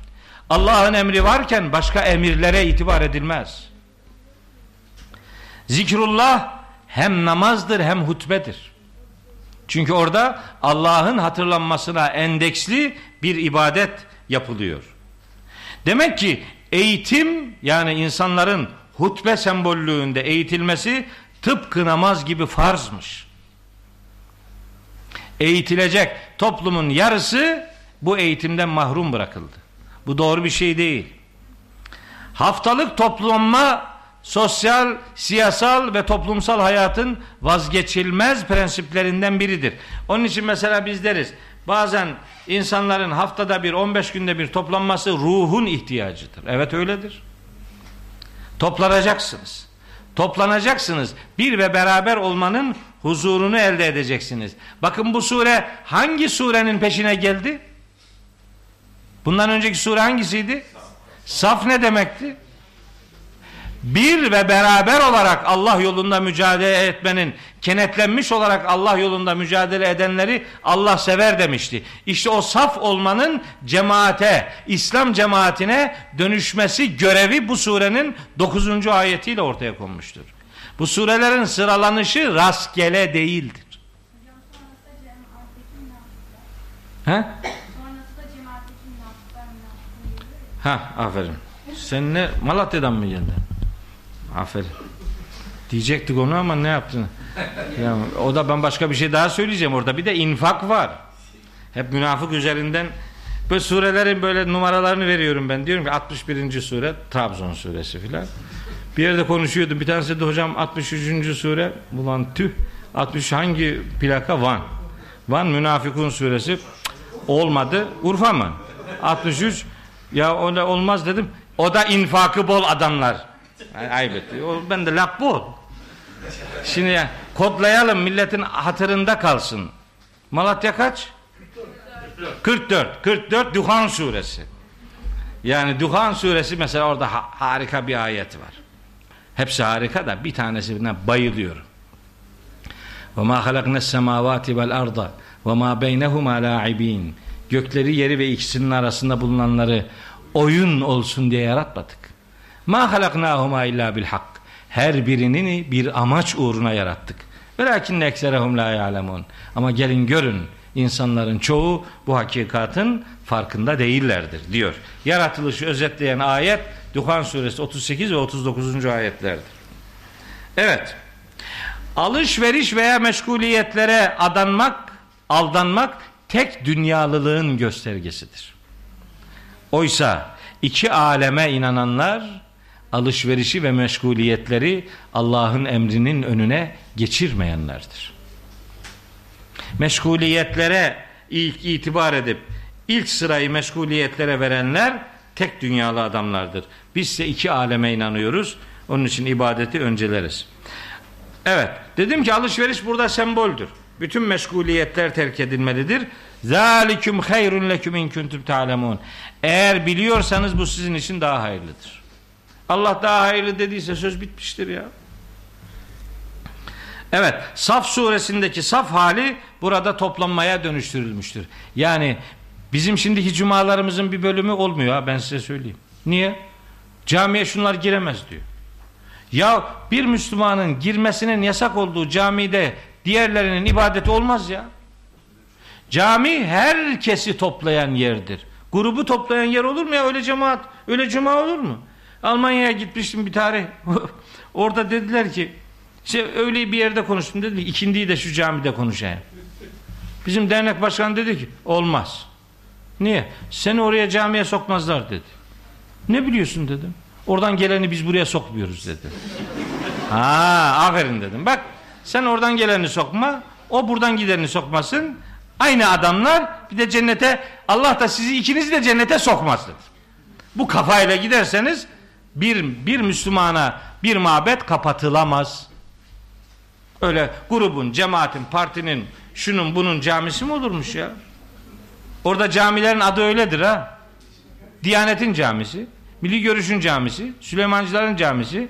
Allah'ın emri varken başka emirlere itibar edilmez. Zikrullah hem namazdır hem hutbedir. Çünkü orada Allah'ın hatırlanmasına endeksli bir ibadet yapılıyor. Demek ki eğitim yani insanların hutbe sembollüğünde eğitilmesi tıpkı namaz gibi farzmış. Eğitilecek toplumun yarısı bu eğitimden mahrum bırakıldı. Bu doğru bir şey değil. Haftalık toplanma sosyal, siyasal ve toplumsal hayatın vazgeçilmez prensiplerinden biridir. Onun için mesela biz deriz bazen insanların haftada bir 15 günde bir toplanması ruhun ihtiyacıdır. Evet öyledir. Toplanacaksınız. Toplanacaksınız. Bir ve beraber olmanın huzurunu elde edeceksiniz. Bakın bu sure hangi surenin peşine geldi? Bundan önceki sure hangisiydi? Saf ne demekti? Bir ve beraber olarak Allah yolunda mücadele etmenin, kenetlenmiş olarak Allah yolunda mücadele edenleri Allah sever demişti. İşte o saf olmanın cemaate, İslam cemaatine dönüşmesi görevi bu surenin 9. ayetiyle ortaya konmuştur. Bu surelerin sıralanışı rastgele değildir. He? Ha, aferin. Sen ne Malatya'dan mı geldin? Aferin. Diyecektik onu ama ne yaptın? Ya, o da ben başka bir şey daha söyleyeceğim. Orada bir de infak var. Hep münafık üzerinden böyle surelerin böyle numaralarını veriyorum ben. Diyorum ki 61. sure Trabzon suresi filan. Bir yerde konuşuyordum. Bir tanesi de hocam 63. sure. Ulan tüh. 60 hangi plaka? Van. Van Münafıkun suresi. Olmadı. Urfa mı? 63. Ya o da olmaz dedim. O da infakı bol adamlar. Ay- Ayıp ben de laf bol. Şimdi ya, Kodlayalım milletin hatırında kalsın. Malatya kaç? 44. 44 Duhan suresi. Yani Duhan suresi mesela orada ha- harika bir ayet var. Hepsi harika da bir tanesine bayılıyorum. وَمَا خَلَقْنَا السَّمَاوَاتِ وَالْاَرْضَ وَمَا بَيْنَهُمَا لَاعِب۪ينَ Gökleri, yeri ve ikisinin arasında bulunanları oyun olsun diye yaratmadık. مَا خَلَقْنَاهُمَا اِلَّا بِالْحَقِّ Her birini bir amaç uğruna yarattık. وَلَاكِنَّ اَكْسَرَهُمْ لَا يَعْلَمُونَ Ama gelin görün insanların çoğu bu hakikatin farkında değillerdir diyor. Yaratılışı özetleyen ayet Duhan suresi 38 ve 39. ayetlerdir. Evet. Alışveriş veya meşguliyetlere adanmak, aldanmak tek dünyalılığın göstergesidir. Oysa iki aleme inananlar alışverişi ve meşguliyetleri Allah'ın emrinin önüne geçirmeyenlerdir. Meşguliyetlere ilk itibar edip ilk sırayı meşguliyetlere verenler tek dünyalı adamlardır. Biz ise iki aleme inanıyoruz. Onun için ibadeti önceleriz. Evet. Dedim ki alışveriş burada semboldür. Bütün meşguliyetler terk edilmelidir. Zalikum hayrun lekum in kuntum ta'lemun. Eğer biliyorsanız bu sizin için daha hayırlıdır. Allah daha hayırlı dediyse söz bitmiştir ya. Evet, Saf suresindeki saf hali burada toplanmaya dönüştürülmüştür. Yani bizim şimdiki cumalarımızın bir bölümü olmuyor ha ben size söyleyeyim. Niye? Camiye şunlar giremez diyor. Ya bir Müslümanın girmesinin yasak olduğu camide diğerlerinin ibadeti olmaz ya. Cami herkesi toplayan yerdir. Grubu toplayan yer olur mu ya? Öyle cemaat, öyle cuma olur mu? Almanya'ya gitmiştim bir tarih. Orada dediler ki işte öyle bir yerde konuştum dedi ki ikindiyi de şu camide konuşayım. Bizim dernek başkanı dedi ki olmaz. Niye? Seni oraya camiye sokmazlar dedi. Ne biliyorsun dedim. Oradan geleni biz buraya sokmuyoruz dedi. Ha, aferin dedim. Bak sen oradan geleni sokma, o buradan gideni sokmasın. Aynı adamlar bir de cennete Allah da sizi ikinizi de cennete sokmaz dedi. Bu kafayla giderseniz bir, bir Müslümana bir mabet kapatılamaz. Öyle grubun, cemaatin, partinin, şunun bunun camisi mi olurmuş ya? Orada camilerin adı öyledir ha. Diyanetin camisi, Milli Görüş'ün camisi, Süleymancıların camisi,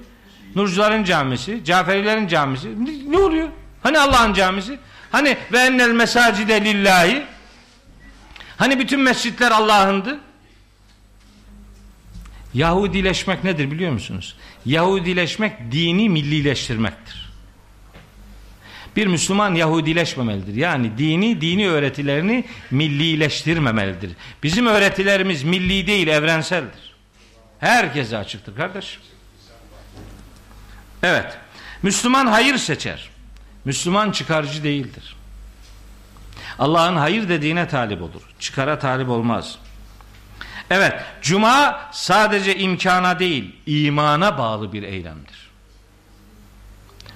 Nurcuların camisi, Caferilerin camisi. Ne, oluyor? Hani Allah'ın camisi? Hani ve ennel mesacide lillahi? Hani bütün mescitler Allah'ındı? Yahudileşmek nedir biliyor musunuz? Yahudileşmek dini millileştirmektir. Bir Müslüman Yahudileşmemelidir. Yani dini, dini öğretilerini millileştirmemelidir. Bizim öğretilerimiz milli değil, evrenseldir. Herkese açıktır kardeşim. Evet. Müslüman hayır seçer. Müslüman çıkarcı değildir. Allah'ın hayır dediğine talip olur. Çıkara talip olmaz. Evet, cuma sadece imkana değil, imana bağlı bir eylemdir.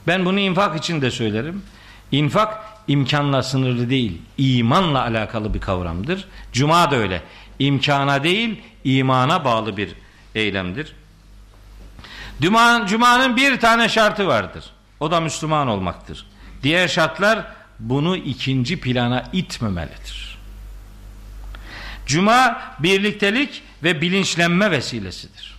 Ben bunu infak için de söylerim. İnfak imkanla sınırlı değil, imanla alakalı bir kavramdır. Cuma da öyle. İmkana değil, imana bağlı bir eylemdir. Cuma, Cuma'nın bir tane şartı vardır. O da Müslüman olmaktır. Diğer şartlar bunu ikinci plana itmemelidir. Cuma birliktelik ve bilinçlenme vesilesidir.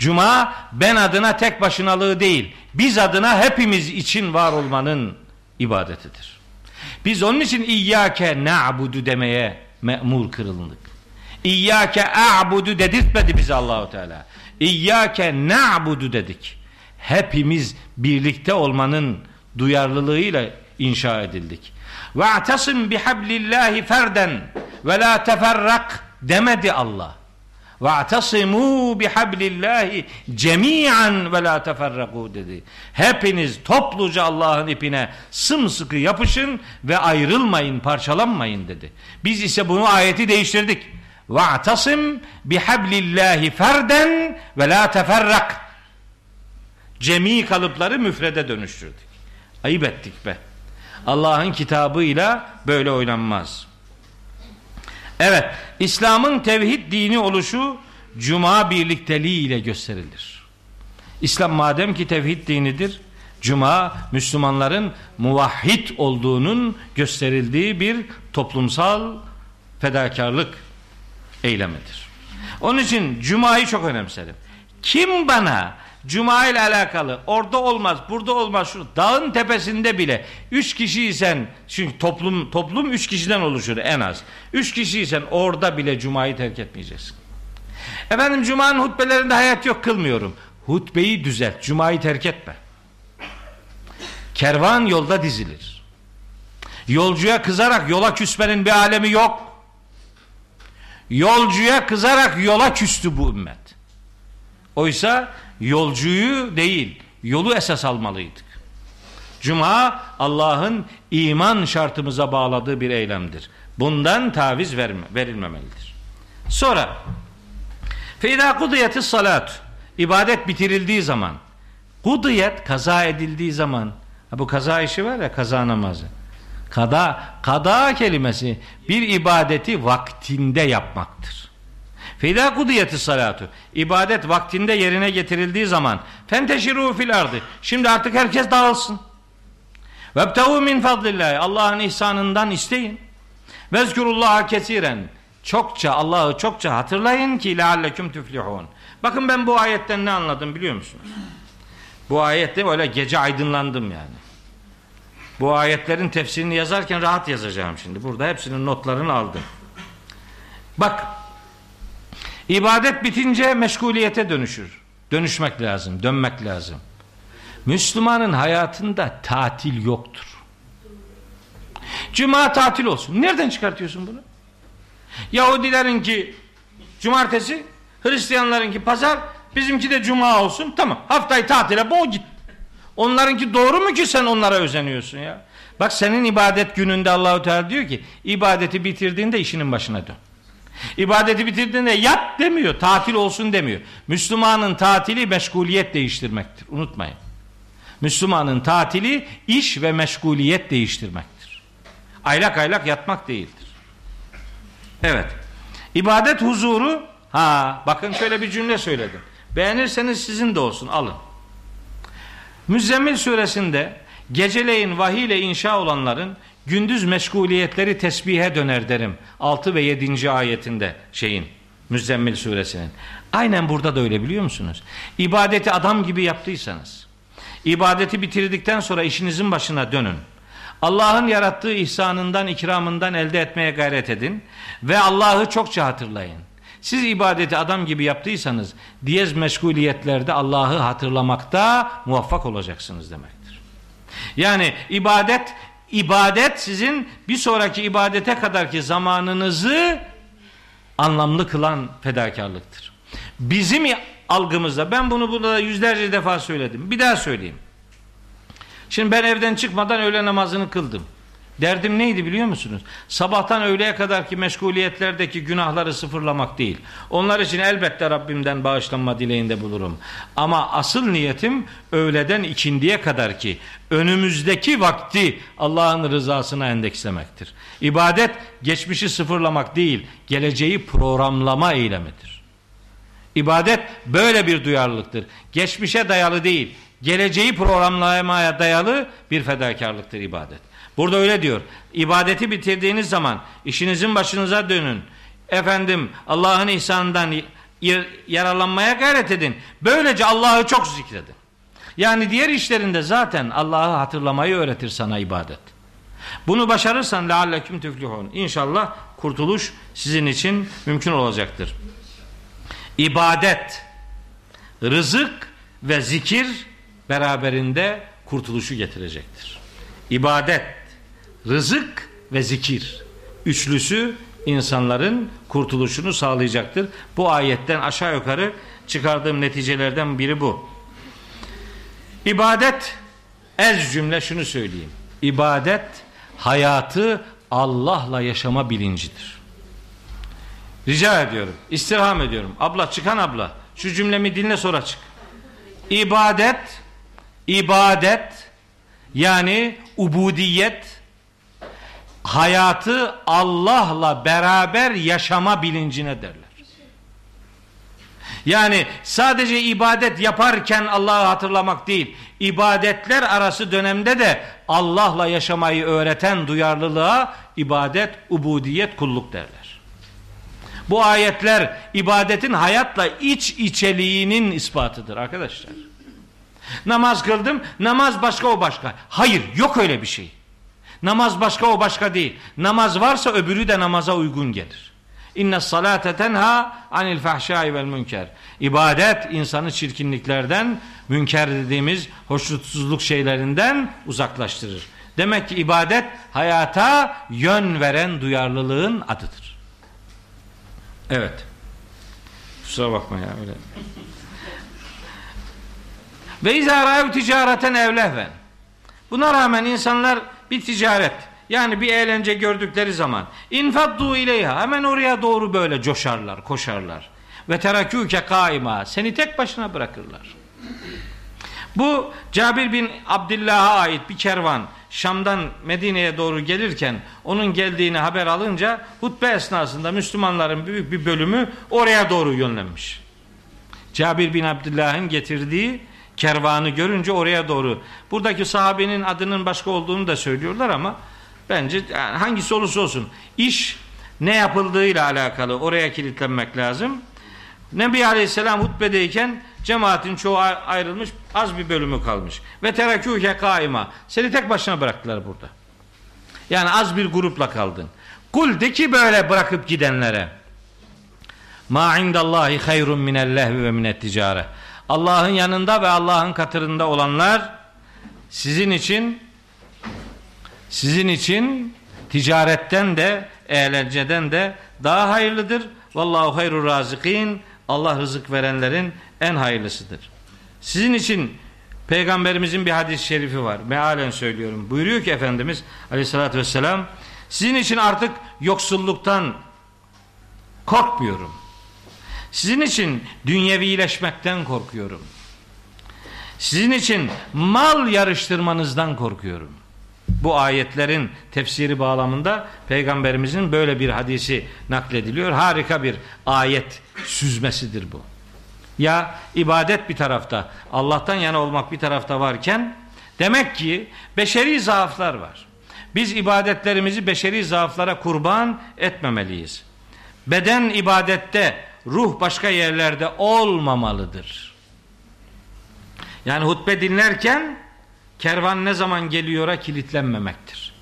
Cuma ben adına tek başınalığı değil, biz adına hepimiz için var olmanın ibadetidir. Biz onun için İyyâke na'budu demeye memur kırıldık. İyyâke a'budu dedirtmedi bize Allahu Teala. İyyâke na'budu dedik. Hepimiz birlikte olmanın duyarlılığıyla inşa edildik. Ve atasim bihablillahi ferden ve la teferrak demedi Allah. Atasimu bihablillahi cemi'an ve la teferraku dedi. Hepiniz topluca Allah'ın ipine sımsıkı yapışın ve ayrılmayın, parçalanmayın dedi. Biz ise bunu ayeti değiştirdik. Atasim bihablillahi ferden ve la teferrak. Cemi kalıpları müfrede dönüştürdük. Ayıp ettik be. Allah'ın kitabıyla böyle oynanmaz. Evet, İslam'ın tevhid dini oluşu cuma birlikteliği ile gösterilir. İslam madem ki tevhid dinidir, Cuma Müslümanların muvahhid olduğunun gösterildiği bir toplumsal fedakarlık eylemidir. Onun için Cuma'yı çok önemserim. Kim bana Cuma ile alakalı orada olmaz, burada olmaz, şu dağın tepesinde bile üç kişiysen çünkü toplum toplum üç kişiden oluşur en az. Üç kişiysen orada bile Cuma'yı terk etmeyeceksin. Efendim Cuma'nın hutbelerinde hayat yok kılmıyorum. Hutbeyi düzelt, Cuma'yı terk etme. Kervan yolda dizilir. Yolcuya kızarak yola küsmenin bir alemi yok. Yolcuya kızarak yola küstü bu ümmet. Oysa yolcuyu değil, yolu esas almalıydık. Cuma Allah'ın iman şartımıza bağladığı bir eylemdir. Bundan taviz verme, verilmemelidir. Sonra Feyda kudiyeti salat ibadet bitirildiği zaman kudiyet kaza edildiği zaman bu kaza işi var ya kaza namazı kada kada kelimesi bir ibadeti vaktinde yapmaktır. Feyda kudiyeti salatu ibadet vaktinde yerine getirildiği zaman fenteşiru fil ardı şimdi artık herkes dağılsın. Vebtehu min fadlillahi Allah'ın ihsanından isteyin. Vezkurullaha kesiren çokça Allah'ı çokça hatırlayın ki lealleküm tüflihun. Bakın ben bu ayetten ne anladım biliyor musunuz? Bu ayette öyle gece aydınlandım yani. Bu ayetlerin tefsirini yazarken rahat yazacağım şimdi. Burada hepsinin notlarını aldım. Bak ibadet bitince meşguliyete dönüşür. Dönüşmek lazım, dönmek lazım. Müslümanın hayatında tatil yoktur. Cuma tatil olsun. Nereden çıkartıyorsun bunu? Yahudilerin ki cumartesi, Hristiyanların ki pazar, bizimki de cuma olsun. Tamam. Haftayı tatile boğ git. Onlarınki doğru mu ki sen onlara özeniyorsun ya? Bak senin ibadet gününde Allahu Teala diyor ki ibadeti bitirdiğinde işinin başına dön. İbadeti bitirdiğinde yat demiyor, tatil olsun demiyor. Müslümanın tatili meşguliyet değiştirmektir. Unutmayın. Müslümanın tatili iş ve meşguliyet değiştirmektir. Aylak aylak yatmak değildir. Evet. İbadet huzuru ha bakın şöyle bir cümle söyledim. Beğenirseniz sizin de olsun alın. Müzzemmil suresinde geceleyin vahiy ile inşa olanların gündüz meşguliyetleri tesbihe döner derim. 6 ve 7. ayetinde şeyin Müzzemmil suresinin. Aynen burada da öyle biliyor musunuz? İbadeti adam gibi yaptıysanız, ibadeti bitirdikten sonra işinizin başına dönün. Allah'ın yarattığı ihsanından, ikramından elde etmeye gayret edin ve Allah'ı çokça hatırlayın. Siz ibadeti adam gibi yaptıysanız diyez meşguliyetlerde Allah'ı hatırlamakta muvaffak olacaksınız demektir. Yani ibadet ibadet sizin bir sonraki ibadete kadarki zamanınızı anlamlı kılan fedakarlıktır. Bizim algımızda ben bunu burada yüzlerce defa söyledim. Bir daha söyleyeyim. Şimdi ben evden çıkmadan öğle namazını kıldım. Derdim neydi biliyor musunuz? Sabahtan öğleye kadarki meşguliyetlerdeki günahları sıfırlamak değil. Onlar için elbette Rabbimden bağışlanma dileğinde bulurum. Ama asıl niyetim öğleden ikindiye kadar ki önümüzdeki vakti Allah'ın rızasına endekslemektir. İbadet geçmişi sıfırlamak değil, geleceği programlama eylemidir. İbadet böyle bir duyarlılıktır. Geçmişe dayalı değil, geleceği programlamaya dayalı bir fedakarlıktır ibadet. Burada öyle diyor. İbadeti bitirdiğiniz zaman işinizin başınıza dönün. Efendim Allah'ın ihsanından yararlanmaya gayret edin. Böylece Allah'ı çok zikredin. Yani diğer işlerinde zaten Allah'ı hatırlamayı öğretir sana ibadet. Bunu başarırsan lealleküm tüflihun. İnşallah kurtuluş sizin için mümkün olacaktır. İbadet, rızık ve zikir beraberinde kurtuluşu getirecektir. İbadet, rızık ve zikir üçlüsü insanların kurtuluşunu sağlayacaktır. Bu ayetten aşağı yukarı çıkardığım neticelerden biri bu. İbadet ez cümle şunu söyleyeyim. İbadet hayatı Allah'la yaşama bilincidir. Rica ediyorum, istirham ediyorum. Abla çıkan abla, şu cümlemi dinle sonra çık. İbadet, ibadet yani ubudiyet hayatı Allah'la beraber yaşama bilincine derler. Yani sadece ibadet yaparken Allah'ı hatırlamak değil, ibadetler arası dönemde de Allah'la yaşamayı öğreten duyarlılığa ibadet, ubudiyet, kulluk derler. Bu ayetler ibadetin hayatla iç içeliğinin ispatıdır arkadaşlar. Namaz kıldım, namaz başka o başka. Hayır, yok öyle bir şey. Namaz başka o başka değil. Namaz varsa öbürü de namaza uygun gelir. İnne salate tenha anil fahşai vel münker. İbadet insanı çirkinliklerden, münker dediğimiz hoşnutsuzluk şeylerinden uzaklaştırır. Demek ki ibadet hayata yön veren duyarlılığın adıdır. Evet. Kusura bakma ya öyle. Ve izâ râev ticareten evlehven. Buna rağmen insanlar bir ticaret yani bir eğlence gördükleri zaman infaddu ileyha hemen oraya doğru böyle coşarlar, koşarlar. Ve terakûke kaima seni tek başına bırakırlar. Bu Cabir bin Abdullah'a ait bir kervan Şam'dan Medine'ye doğru gelirken onun geldiğini haber alınca hutbe esnasında Müslümanların büyük bir bölümü oraya doğru yönlenmiş. Cabir bin Abdullah'ın getirdiği kervanı görünce oraya doğru. Buradaki sahabenin adının başka olduğunu da söylüyorlar ama bence yani hangisi olursa olsun iş ne yapıldığıyla alakalı oraya kilitlenmek lazım. Nebi Aleyhisselam hutbedeyken cemaatin çoğu ayrılmış az bir bölümü kalmış. Ve terakûke kaima. Seni tek başına bıraktılar burada. Yani az bir grupla kaldın. Kul de ki böyle bırakıp gidenlere. Ma indallahi hayrun minel lehvi ve minet ticare. Allah'ın yanında ve Allah'ın katırında olanlar sizin için sizin için ticaretten de eğlenceden de daha hayırlıdır. Vallahu hayrur razikin. Allah rızık verenlerin en hayırlısıdır. Sizin için Peygamberimizin bir hadis-i şerifi var. Mealen söylüyorum. Buyuruyor ki Efendimiz Aleyhisselatü Vesselam sizin için artık yoksulluktan korkmuyorum. Sizin için dünyevileşmekten korkuyorum. Sizin için mal yarıştırmanızdan korkuyorum. Bu ayetlerin tefsiri bağlamında peygamberimizin böyle bir hadisi naklediliyor. Harika bir ayet süzmesidir bu. Ya ibadet bir tarafta, Allah'tan yana olmak bir tarafta varken demek ki beşeri zaaflar var. Biz ibadetlerimizi beşeri zaaflara kurban etmemeliyiz. Beden ibadette, ruh başka yerlerde olmamalıdır. Yani hutbe dinlerken kervan ne zaman geliyora kilitlenmemektir.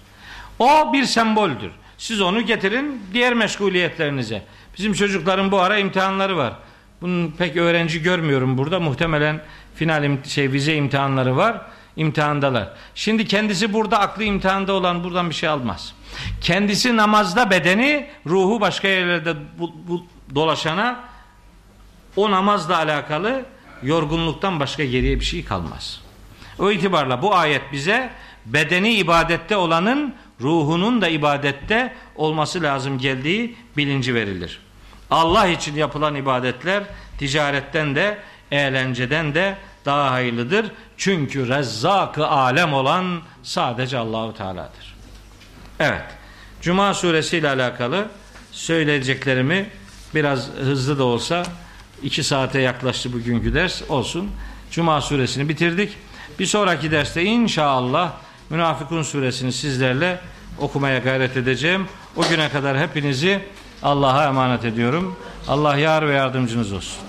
O bir semboldür. Siz onu getirin diğer meşguliyetlerinize. Bizim çocukların bu ara imtihanları var. Bunun pek öğrenci görmüyorum burada. Muhtemelen final şey vize imtihanları var. İmtihandalar. Şimdi kendisi burada aklı imtihanda olan buradan bir şey almaz. Kendisi namazda bedeni, ruhu başka yerlerde bu, bu dolaşana o namazla alakalı yorgunluktan başka geriye bir şey kalmaz. O itibarla bu ayet bize bedeni ibadette olanın ruhunun da ibadette olması lazım geldiği bilinci verilir. Allah için yapılan ibadetler ticaretten de eğlenceden de daha hayırlıdır. Çünkü rezzak-ı alem olan sadece Allahu Teala'dır. Evet. Cuma suresi ile alakalı söyleyeceklerimi biraz hızlı da olsa iki saate yaklaştı bugünkü ders olsun. Cuma suresini bitirdik. Bir sonraki derste inşallah Münafıkun suresini sizlerle okumaya gayret edeceğim. O güne kadar hepinizi Allah'a emanet ediyorum. Allah yar ve yardımcınız olsun.